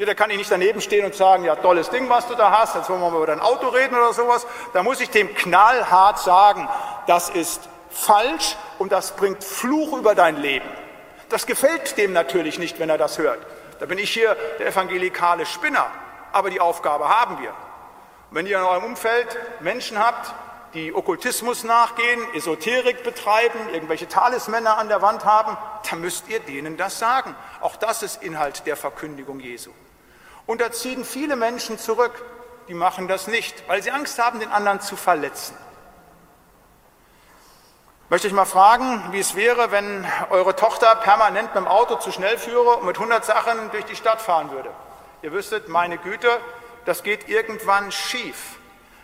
Jeder kann nicht daneben stehen und sagen, ja, tolles Ding, was du da hast, jetzt wollen wir mal über dein Auto reden oder sowas. Da muss ich dem knallhart sagen, das ist falsch und das bringt Fluch über dein Leben. Das gefällt dem natürlich nicht, wenn er das hört. Da bin ich hier der evangelikale Spinner, aber die Aufgabe haben wir. Und wenn ihr in eurem Umfeld Menschen habt, die Okkultismus nachgehen, Esoterik betreiben, irgendwelche Talismänner an der Wand haben, dann müsst ihr denen das sagen. Auch das ist Inhalt der Verkündigung Jesu. Und da ziehen viele Menschen zurück, die machen das nicht, weil sie Angst haben, den anderen zu verletzen. Möchte ich mal fragen, wie es wäre, wenn eure Tochter permanent mit dem Auto zu schnell führe und mit 100 Sachen durch die Stadt fahren würde. Ihr wüsstet, meine Güte, das geht irgendwann schief.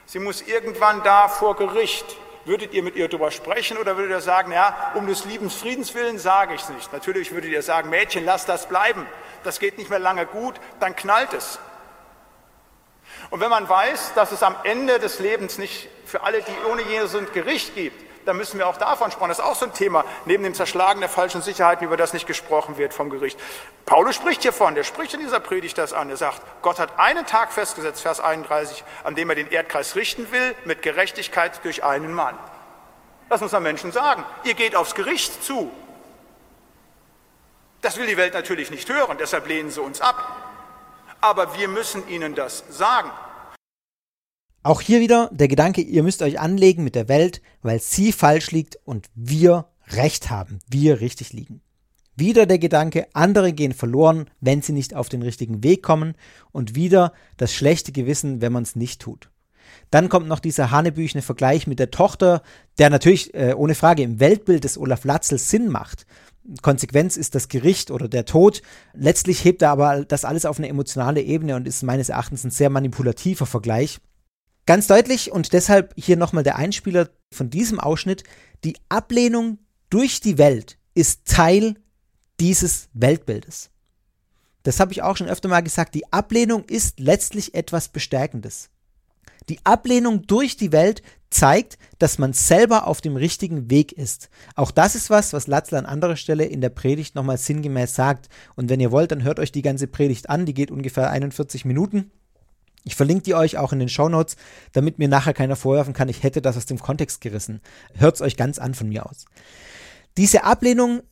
Sie muss irgendwann da vor Gericht. Würdet ihr mit ihr darüber sprechen oder würdet ihr sagen, ja, um des lieben Friedens willen sage ich es nicht? Natürlich würdet ihr sagen, Mädchen, lass das bleiben. Das geht nicht mehr lange gut, dann knallt es. Und wenn man weiß, dass es am Ende des Lebens nicht für alle, die ohne Jesus sind, Gericht gibt, da müssen wir auch davon sprechen. Das ist auch so ein Thema, neben dem Zerschlagen der falschen Sicherheiten, über das nicht gesprochen wird vom Gericht. Paulus spricht hiervon, der spricht in dieser Predigt das an. Er sagt, Gott hat einen Tag festgesetzt, Vers 31, an dem er den Erdkreis richten will, mit Gerechtigkeit durch einen Mann. Das muss man Menschen sagen. Ihr geht aufs Gericht zu. Das will die Welt natürlich nicht hören, deshalb lehnen sie uns ab. Aber wir müssen ihnen das sagen. Auch hier wieder der Gedanke, ihr müsst euch anlegen mit der Welt, weil sie falsch liegt und wir recht haben, wir richtig liegen. Wieder der Gedanke, andere gehen verloren, wenn sie nicht auf den richtigen Weg kommen und wieder das schlechte Gewissen, wenn man es nicht tut. Dann kommt noch dieser hanebüchene Vergleich mit der Tochter, der natürlich äh, ohne Frage im Weltbild des Olaf Latzel Sinn macht. Konsequenz ist das Gericht oder der Tod. Letztlich hebt er aber das alles auf eine emotionale Ebene und ist meines Erachtens ein sehr manipulativer Vergleich. Ganz deutlich und deshalb hier nochmal der Einspieler von diesem Ausschnitt. Die Ablehnung durch die Welt ist Teil dieses Weltbildes. Das habe ich auch schon öfter mal gesagt. Die Ablehnung ist letztlich etwas Bestärkendes. Die Ablehnung durch die Welt zeigt, dass man selber auf dem richtigen Weg ist. Auch das ist was, was Latzl an anderer Stelle in der Predigt nochmal sinngemäß sagt. Und wenn ihr wollt, dann hört euch die ganze Predigt an. Die geht ungefähr 41 Minuten. Ich verlinke die euch auch in den Show Notes, damit mir nachher keiner vorwerfen kann, ich hätte das aus dem Kontext gerissen. Hört es euch ganz an von mir aus. Diese Ablehnung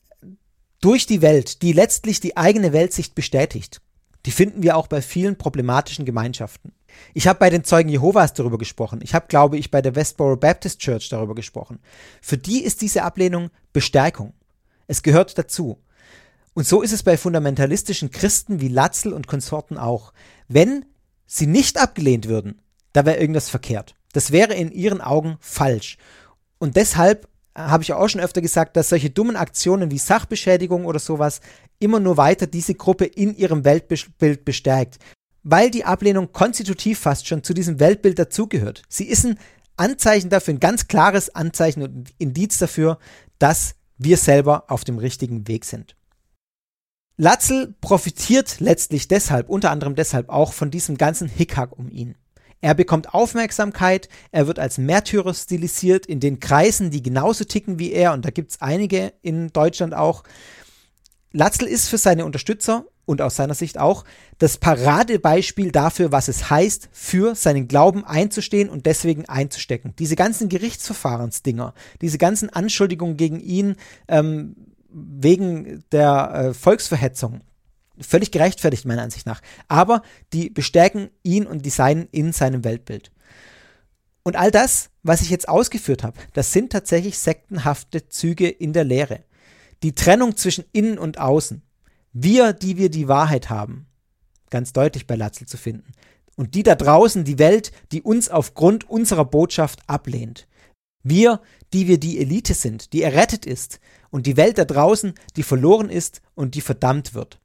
durch die Welt, die letztlich die eigene Weltsicht bestätigt, die finden wir auch bei vielen problematischen Gemeinschaften. Ich habe bei den Zeugen Jehovas darüber gesprochen. Ich habe, glaube ich, bei der Westboro Baptist Church darüber gesprochen. Für die ist diese Ablehnung Bestärkung. Es gehört dazu. Und so ist es bei fundamentalistischen Christen wie Latzel und Konsorten auch. Wenn sie nicht abgelehnt würden, da wäre irgendwas verkehrt. Das wäre in ihren Augen falsch. Und deshalb habe ich auch schon öfter gesagt, dass solche dummen Aktionen wie Sachbeschädigung oder sowas immer nur weiter diese Gruppe in ihrem Weltbild bestärkt, weil die Ablehnung konstitutiv fast schon zu diesem Weltbild dazugehört. Sie ist ein Anzeichen dafür, ein ganz klares Anzeichen und Indiz dafür, dass wir selber auf dem richtigen Weg sind. Latzel profitiert letztlich deshalb, unter anderem deshalb auch von diesem ganzen Hickhack um ihn. Er bekommt Aufmerksamkeit, er wird als Märtyrer stilisiert in den Kreisen, die genauso ticken wie er, und da gibt es einige in Deutschland auch. Latzel ist für seine Unterstützer und aus seiner Sicht auch das Paradebeispiel dafür, was es heißt, für seinen Glauben einzustehen und deswegen einzustecken. Diese ganzen Gerichtsverfahrensdinger, diese ganzen Anschuldigungen gegen ihn, ähm, wegen der äh, Volksverhetzung völlig gerechtfertigt, meiner Ansicht nach. Aber die bestärken ihn und die Seinen in seinem Weltbild. Und all das, was ich jetzt ausgeführt habe, das sind tatsächlich sektenhafte Züge in der Lehre. Die Trennung zwischen innen und außen. Wir, die wir die Wahrheit haben, ganz deutlich bei Latzel zu finden. Und die da draußen, die Welt, die uns aufgrund unserer Botschaft ablehnt. Wir, die wir die Elite sind, die errettet ist, und die Welt da draußen, die verloren ist und die verdammt wird.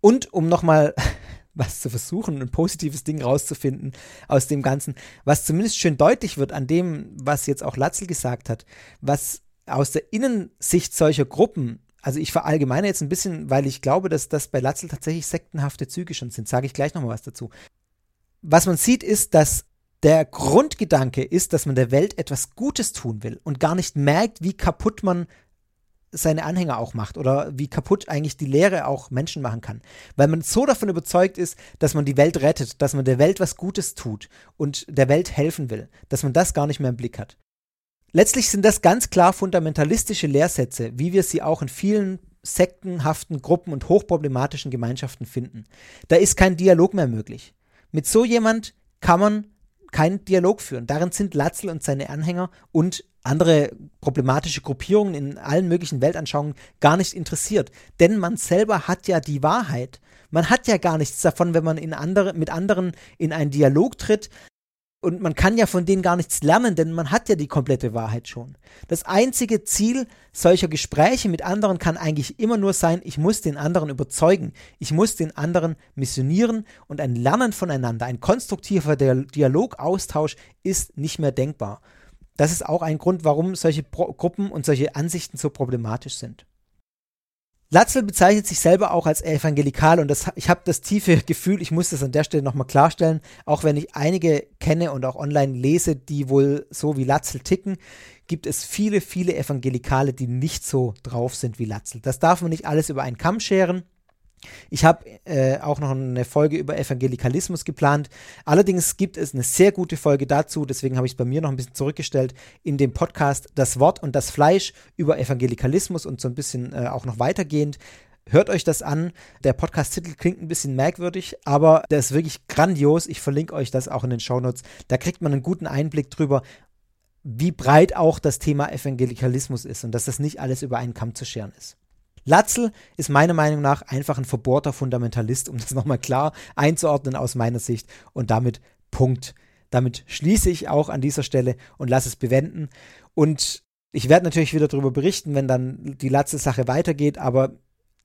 Und um nochmal was zu versuchen, ein positives Ding rauszufinden aus dem Ganzen, was zumindest schön deutlich wird an dem, was jetzt auch Latzel gesagt hat, was aus der Innensicht solcher Gruppen, also ich verallgemeine jetzt ein bisschen, weil ich glaube, dass das bei Latzel tatsächlich sektenhafte Züge schon sind, sage ich gleich nochmal was dazu. Was man sieht, ist, dass der Grundgedanke ist, dass man der Welt etwas Gutes tun will und gar nicht merkt, wie kaputt man seine Anhänger auch macht oder wie kaputt eigentlich die Lehre auch Menschen machen kann. Weil man so davon überzeugt ist, dass man die Welt rettet, dass man der Welt was Gutes tut und der Welt helfen will, dass man das gar nicht mehr im Blick hat. Letztlich sind das ganz klar fundamentalistische Lehrsätze, wie wir sie auch in vielen sektenhaften Gruppen und hochproblematischen Gemeinschaften finden. Da ist kein Dialog mehr möglich. Mit so jemand kann man keinen Dialog führen. Darin sind Latzel und seine Anhänger und andere problematische Gruppierungen in allen möglichen Weltanschauungen gar nicht interessiert. Denn man selber hat ja die Wahrheit. Man hat ja gar nichts davon, wenn man andere, mit anderen in einen Dialog tritt, und man kann ja von denen gar nichts lernen, denn man hat ja die komplette Wahrheit schon. Das einzige Ziel solcher Gespräche mit anderen kann eigentlich immer nur sein, ich muss den anderen überzeugen, ich muss den anderen missionieren und ein Lernen voneinander, ein konstruktiver Dialog, Austausch ist nicht mehr denkbar. Das ist auch ein Grund, warum solche Pro Gruppen und solche Ansichten so problematisch sind. Latzel bezeichnet sich selber auch als evangelikal und das, ich habe das tiefe Gefühl, ich muss das an der Stelle nochmal klarstellen, auch wenn ich einige kenne und auch online lese, die wohl so wie Latzel ticken, gibt es viele, viele Evangelikale, die nicht so drauf sind wie Latzel. Das darf man nicht alles über einen Kamm scheren. Ich habe äh, auch noch eine Folge über Evangelikalismus geplant. Allerdings gibt es eine sehr gute Folge dazu, deswegen habe ich es bei mir noch ein bisschen zurückgestellt, in dem Podcast Das Wort und das Fleisch über Evangelikalismus und so ein bisschen äh, auch noch weitergehend. Hört euch das an. Der Podcast-Titel klingt ein bisschen merkwürdig, aber der ist wirklich grandios. Ich verlinke euch das auch in den Shownotes. Da kriegt man einen guten Einblick drüber, wie breit auch das Thema Evangelikalismus ist und dass das nicht alles über einen Kamm zu scheren ist. Latzel ist meiner Meinung nach einfach ein verbohrter Fundamentalist, um das nochmal klar einzuordnen aus meiner Sicht. Und damit Punkt. Damit schließe ich auch an dieser Stelle und lasse es bewenden. Und ich werde natürlich wieder darüber berichten, wenn dann die Latzel-Sache weitergeht, aber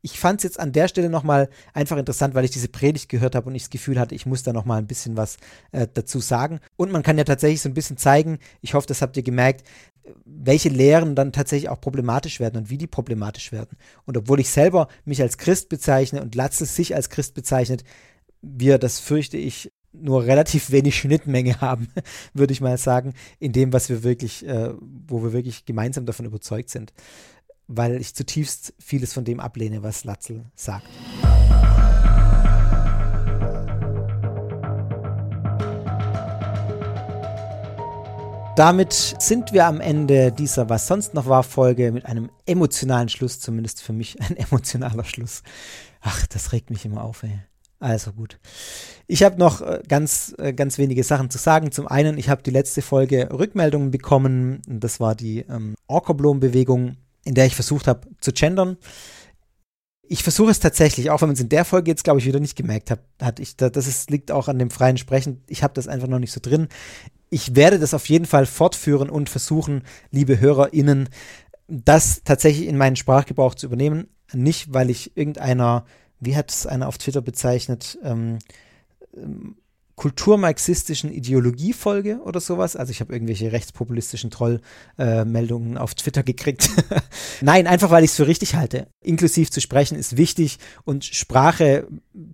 ich fand es jetzt an der Stelle nochmal einfach interessant, weil ich diese Predigt gehört habe und ich das Gefühl hatte, ich muss da nochmal ein bisschen was äh, dazu sagen. Und man kann ja tatsächlich so ein bisschen zeigen, ich hoffe, das habt ihr gemerkt, welche Lehren dann tatsächlich auch problematisch werden und wie die problematisch werden. Und obwohl ich selber mich als Christ bezeichne und Latze sich als Christ bezeichnet, wir, das fürchte ich, nur relativ wenig Schnittmenge haben, würde ich mal sagen, in dem, was wir wirklich, äh, wo wir wirklich gemeinsam davon überzeugt sind. Weil ich zutiefst vieles von dem ablehne, was Latzel sagt. Damit sind wir am Ende dieser Was sonst noch war Folge mit einem emotionalen Schluss, zumindest für mich ein emotionaler Schluss. Ach, das regt mich immer auf, ey. Also gut. Ich habe noch äh, ganz, äh, ganz wenige Sachen zu sagen. Zum einen, ich habe die letzte Folge Rückmeldungen bekommen. Das war die ähm, Orkoblom-Bewegung, in der ich versucht habe zu gendern. Ich versuche es tatsächlich, auch wenn man es in der Folge jetzt, glaube ich, wieder nicht gemerkt hat. hat ich, das ist, liegt auch an dem freien Sprechen. Ich habe das einfach noch nicht so drin ich werde das auf jeden Fall fortführen und versuchen, liebe HörerInnen, das tatsächlich in meinen Sprachgebrauch zu übernehmen. Nicht, weil ich irgendeiner, wie hat es einer auf Twitter bezeichnet, ähm, ähm, kulturmarxistischen Ideologiefolge oder sowas. Also ich habe irgendwelche rechtspopulistischen Trollmeldungen äh, auf Twitter gekriegt. Nein, einfach weil ich es für richtig halte. Inklusiv zu sprechen ist wichtig und Sprache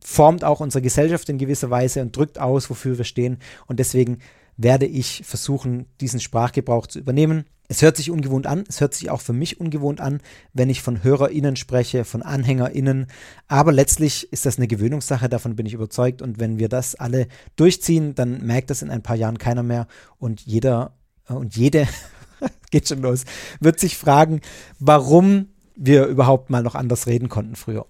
formt auch unsere Gesellschaft in gewisser Weise und drückt aus, wofür wir stehen. Und deswegen werde ich versuchen, diesen Sprachgebrauch zu übernehmen. Es hört sich ungewohnt an, es hört sich auch für mich ungewohnt an, wenn ich von HörerInnen spreche, von AnhängerInnen, aber letztlich ist das eine Gewöhnungssache, davon bin ich überzeugt und wenn wir das alle durchziehen, dann merkt das in ein paar Jahren keiner mehr und jeder äh, und jede, geht schon los, wird sich fragen, warum wir überhaupt mal noch anders reden konnten früher.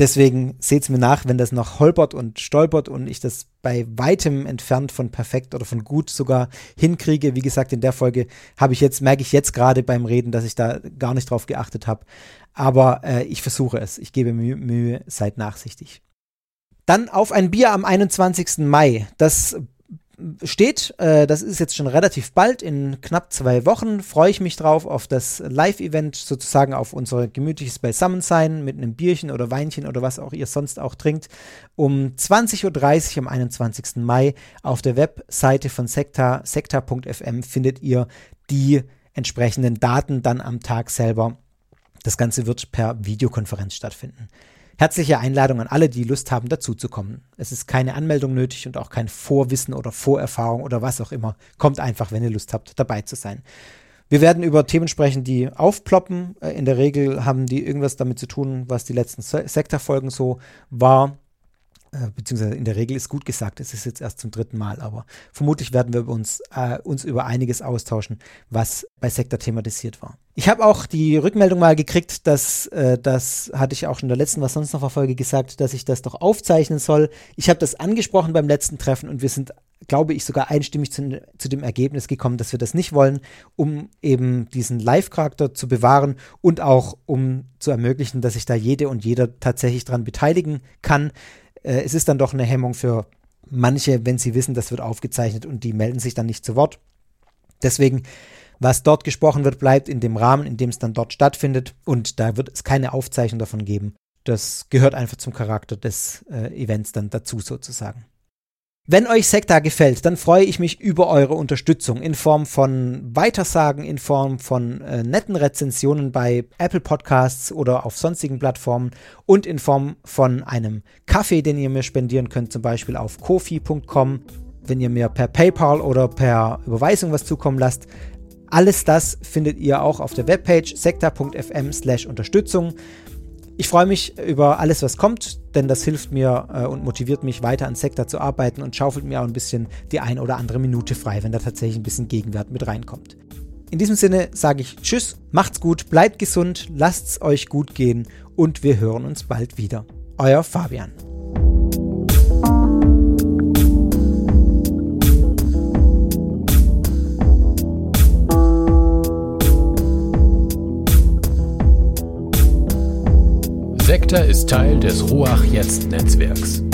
Deswegen seht es mir nach, wenn das noch holpert und stolpert und ich das bei weitem entfernt von perfekt oder von gut sogar hinkriege. Wie gesagt, in der Folge habe ich jetzt, merke ich jetzt gerade beim Reden, dass ich da gar nicht drauf geachtet habe. Aber äh, ich versuche es. Ich gebe mir Mühe, seid nachsichtig. Dann auf ein Bier am 21. Mai. Das steht. Äh, das ist jetzt schon relativ bald, in knapp zwei Wochen. Freue ich mich drauf auf das Live-Event, sozusagen auf unser gemütliches Beisammensein mit einem Bierchen oder Weinchen oder was auch ihr sonst auch trinkt. Um 20.30 Uhr am 21. Mai auf der Webseite von Sekta, sekta.fm findet ihr die entsprechenden Daten dann am Tag selber. Das Ganze wird per Videokonferenz stattfinden. Herzliche Einladung an alle, die Lust haben, dazuzukommen. Es ist keine Anmeldung nötig und auch kein Vorwissen oder Vorerfahrung oder was auch immer. Kommt einfach, wenn ihr Lust habt, dabei zu sein. Wir werden über Themen sprechen, die aufploppen. Äh, in der Regel haben die irgendwas damit zu tun, was die letzten Sektorfolgen so war. Äh, beziehungsweise in der Regel ist gut gesagt, es ist jetzt erst zum dritten Mal, aber vermutlich werden wir uns, äh, uns über einiges austauschen, was bei Sektor thematisiert war. Ich habe auch die Rückmeldung mal gekriegt, dass äh, das hatte ich auch schon in der letzten Was sonst noch Folge gesagt, dass ich das doch aufzeichnen soll. Ich habe das angesprochen beim letzten Treffen und wir sind, glaube ich, sogar einstimmig zu, zu dem Ergebnis gekommen, dass wir das nicht wollen, um eben diesen Live-Charakter zu bewahren und auch um zu ermöglichen, dass sich da jede und jeder tatsächlich dran beteiligen kann äh, es ist dann doch eine Hemmung für manche, wenn sie wissen, das wird aufgezeichnet und die melden sich dann nicht zu Wort. Deswegen, was dort gesprochen wird, bleibt in dem Rahmen, in dem es dann dort stattfindet und da wird es keine Aufzeichnung davon geben. Das gehört einfach zum Charakter des äh, Events dann dazu sozusagen. Wenn euch Sekta gefällt, dann freue ich mich über eure Unterstützung in Form von Weitersagen, in Form von äh, netten Rezensionen bei Apple Podcasts oder auf sonstigen Plattformen und in Form von einem Kaffee, den ihr mir spendieren könnt, zum Beispiel auf kofi.com, wenn ihr mir per PayPal oder per Überweisung was zukommen lasst. Alles das findet ihr auch auf der Webpage sekta.fm slash Unterstützung. Ich freue mich über alles, was kommt, denn das hilft mir äh, und motiviert mich weiter an Sektor zu arbeiten und schaufelt mir auch ein bisschen die ein oder andere Minute frei, wenn da tatsächlich ein bisschen Gegenwert mit reinkommt. In diesem Sinne sage ich Tschüss, macht's gut, bleibt gesund, lasst's euch gut gehen und wir hören uns bald wieder. Euer Fabian. Sektor ist Teil des Ruach Jetzt Netzwerks.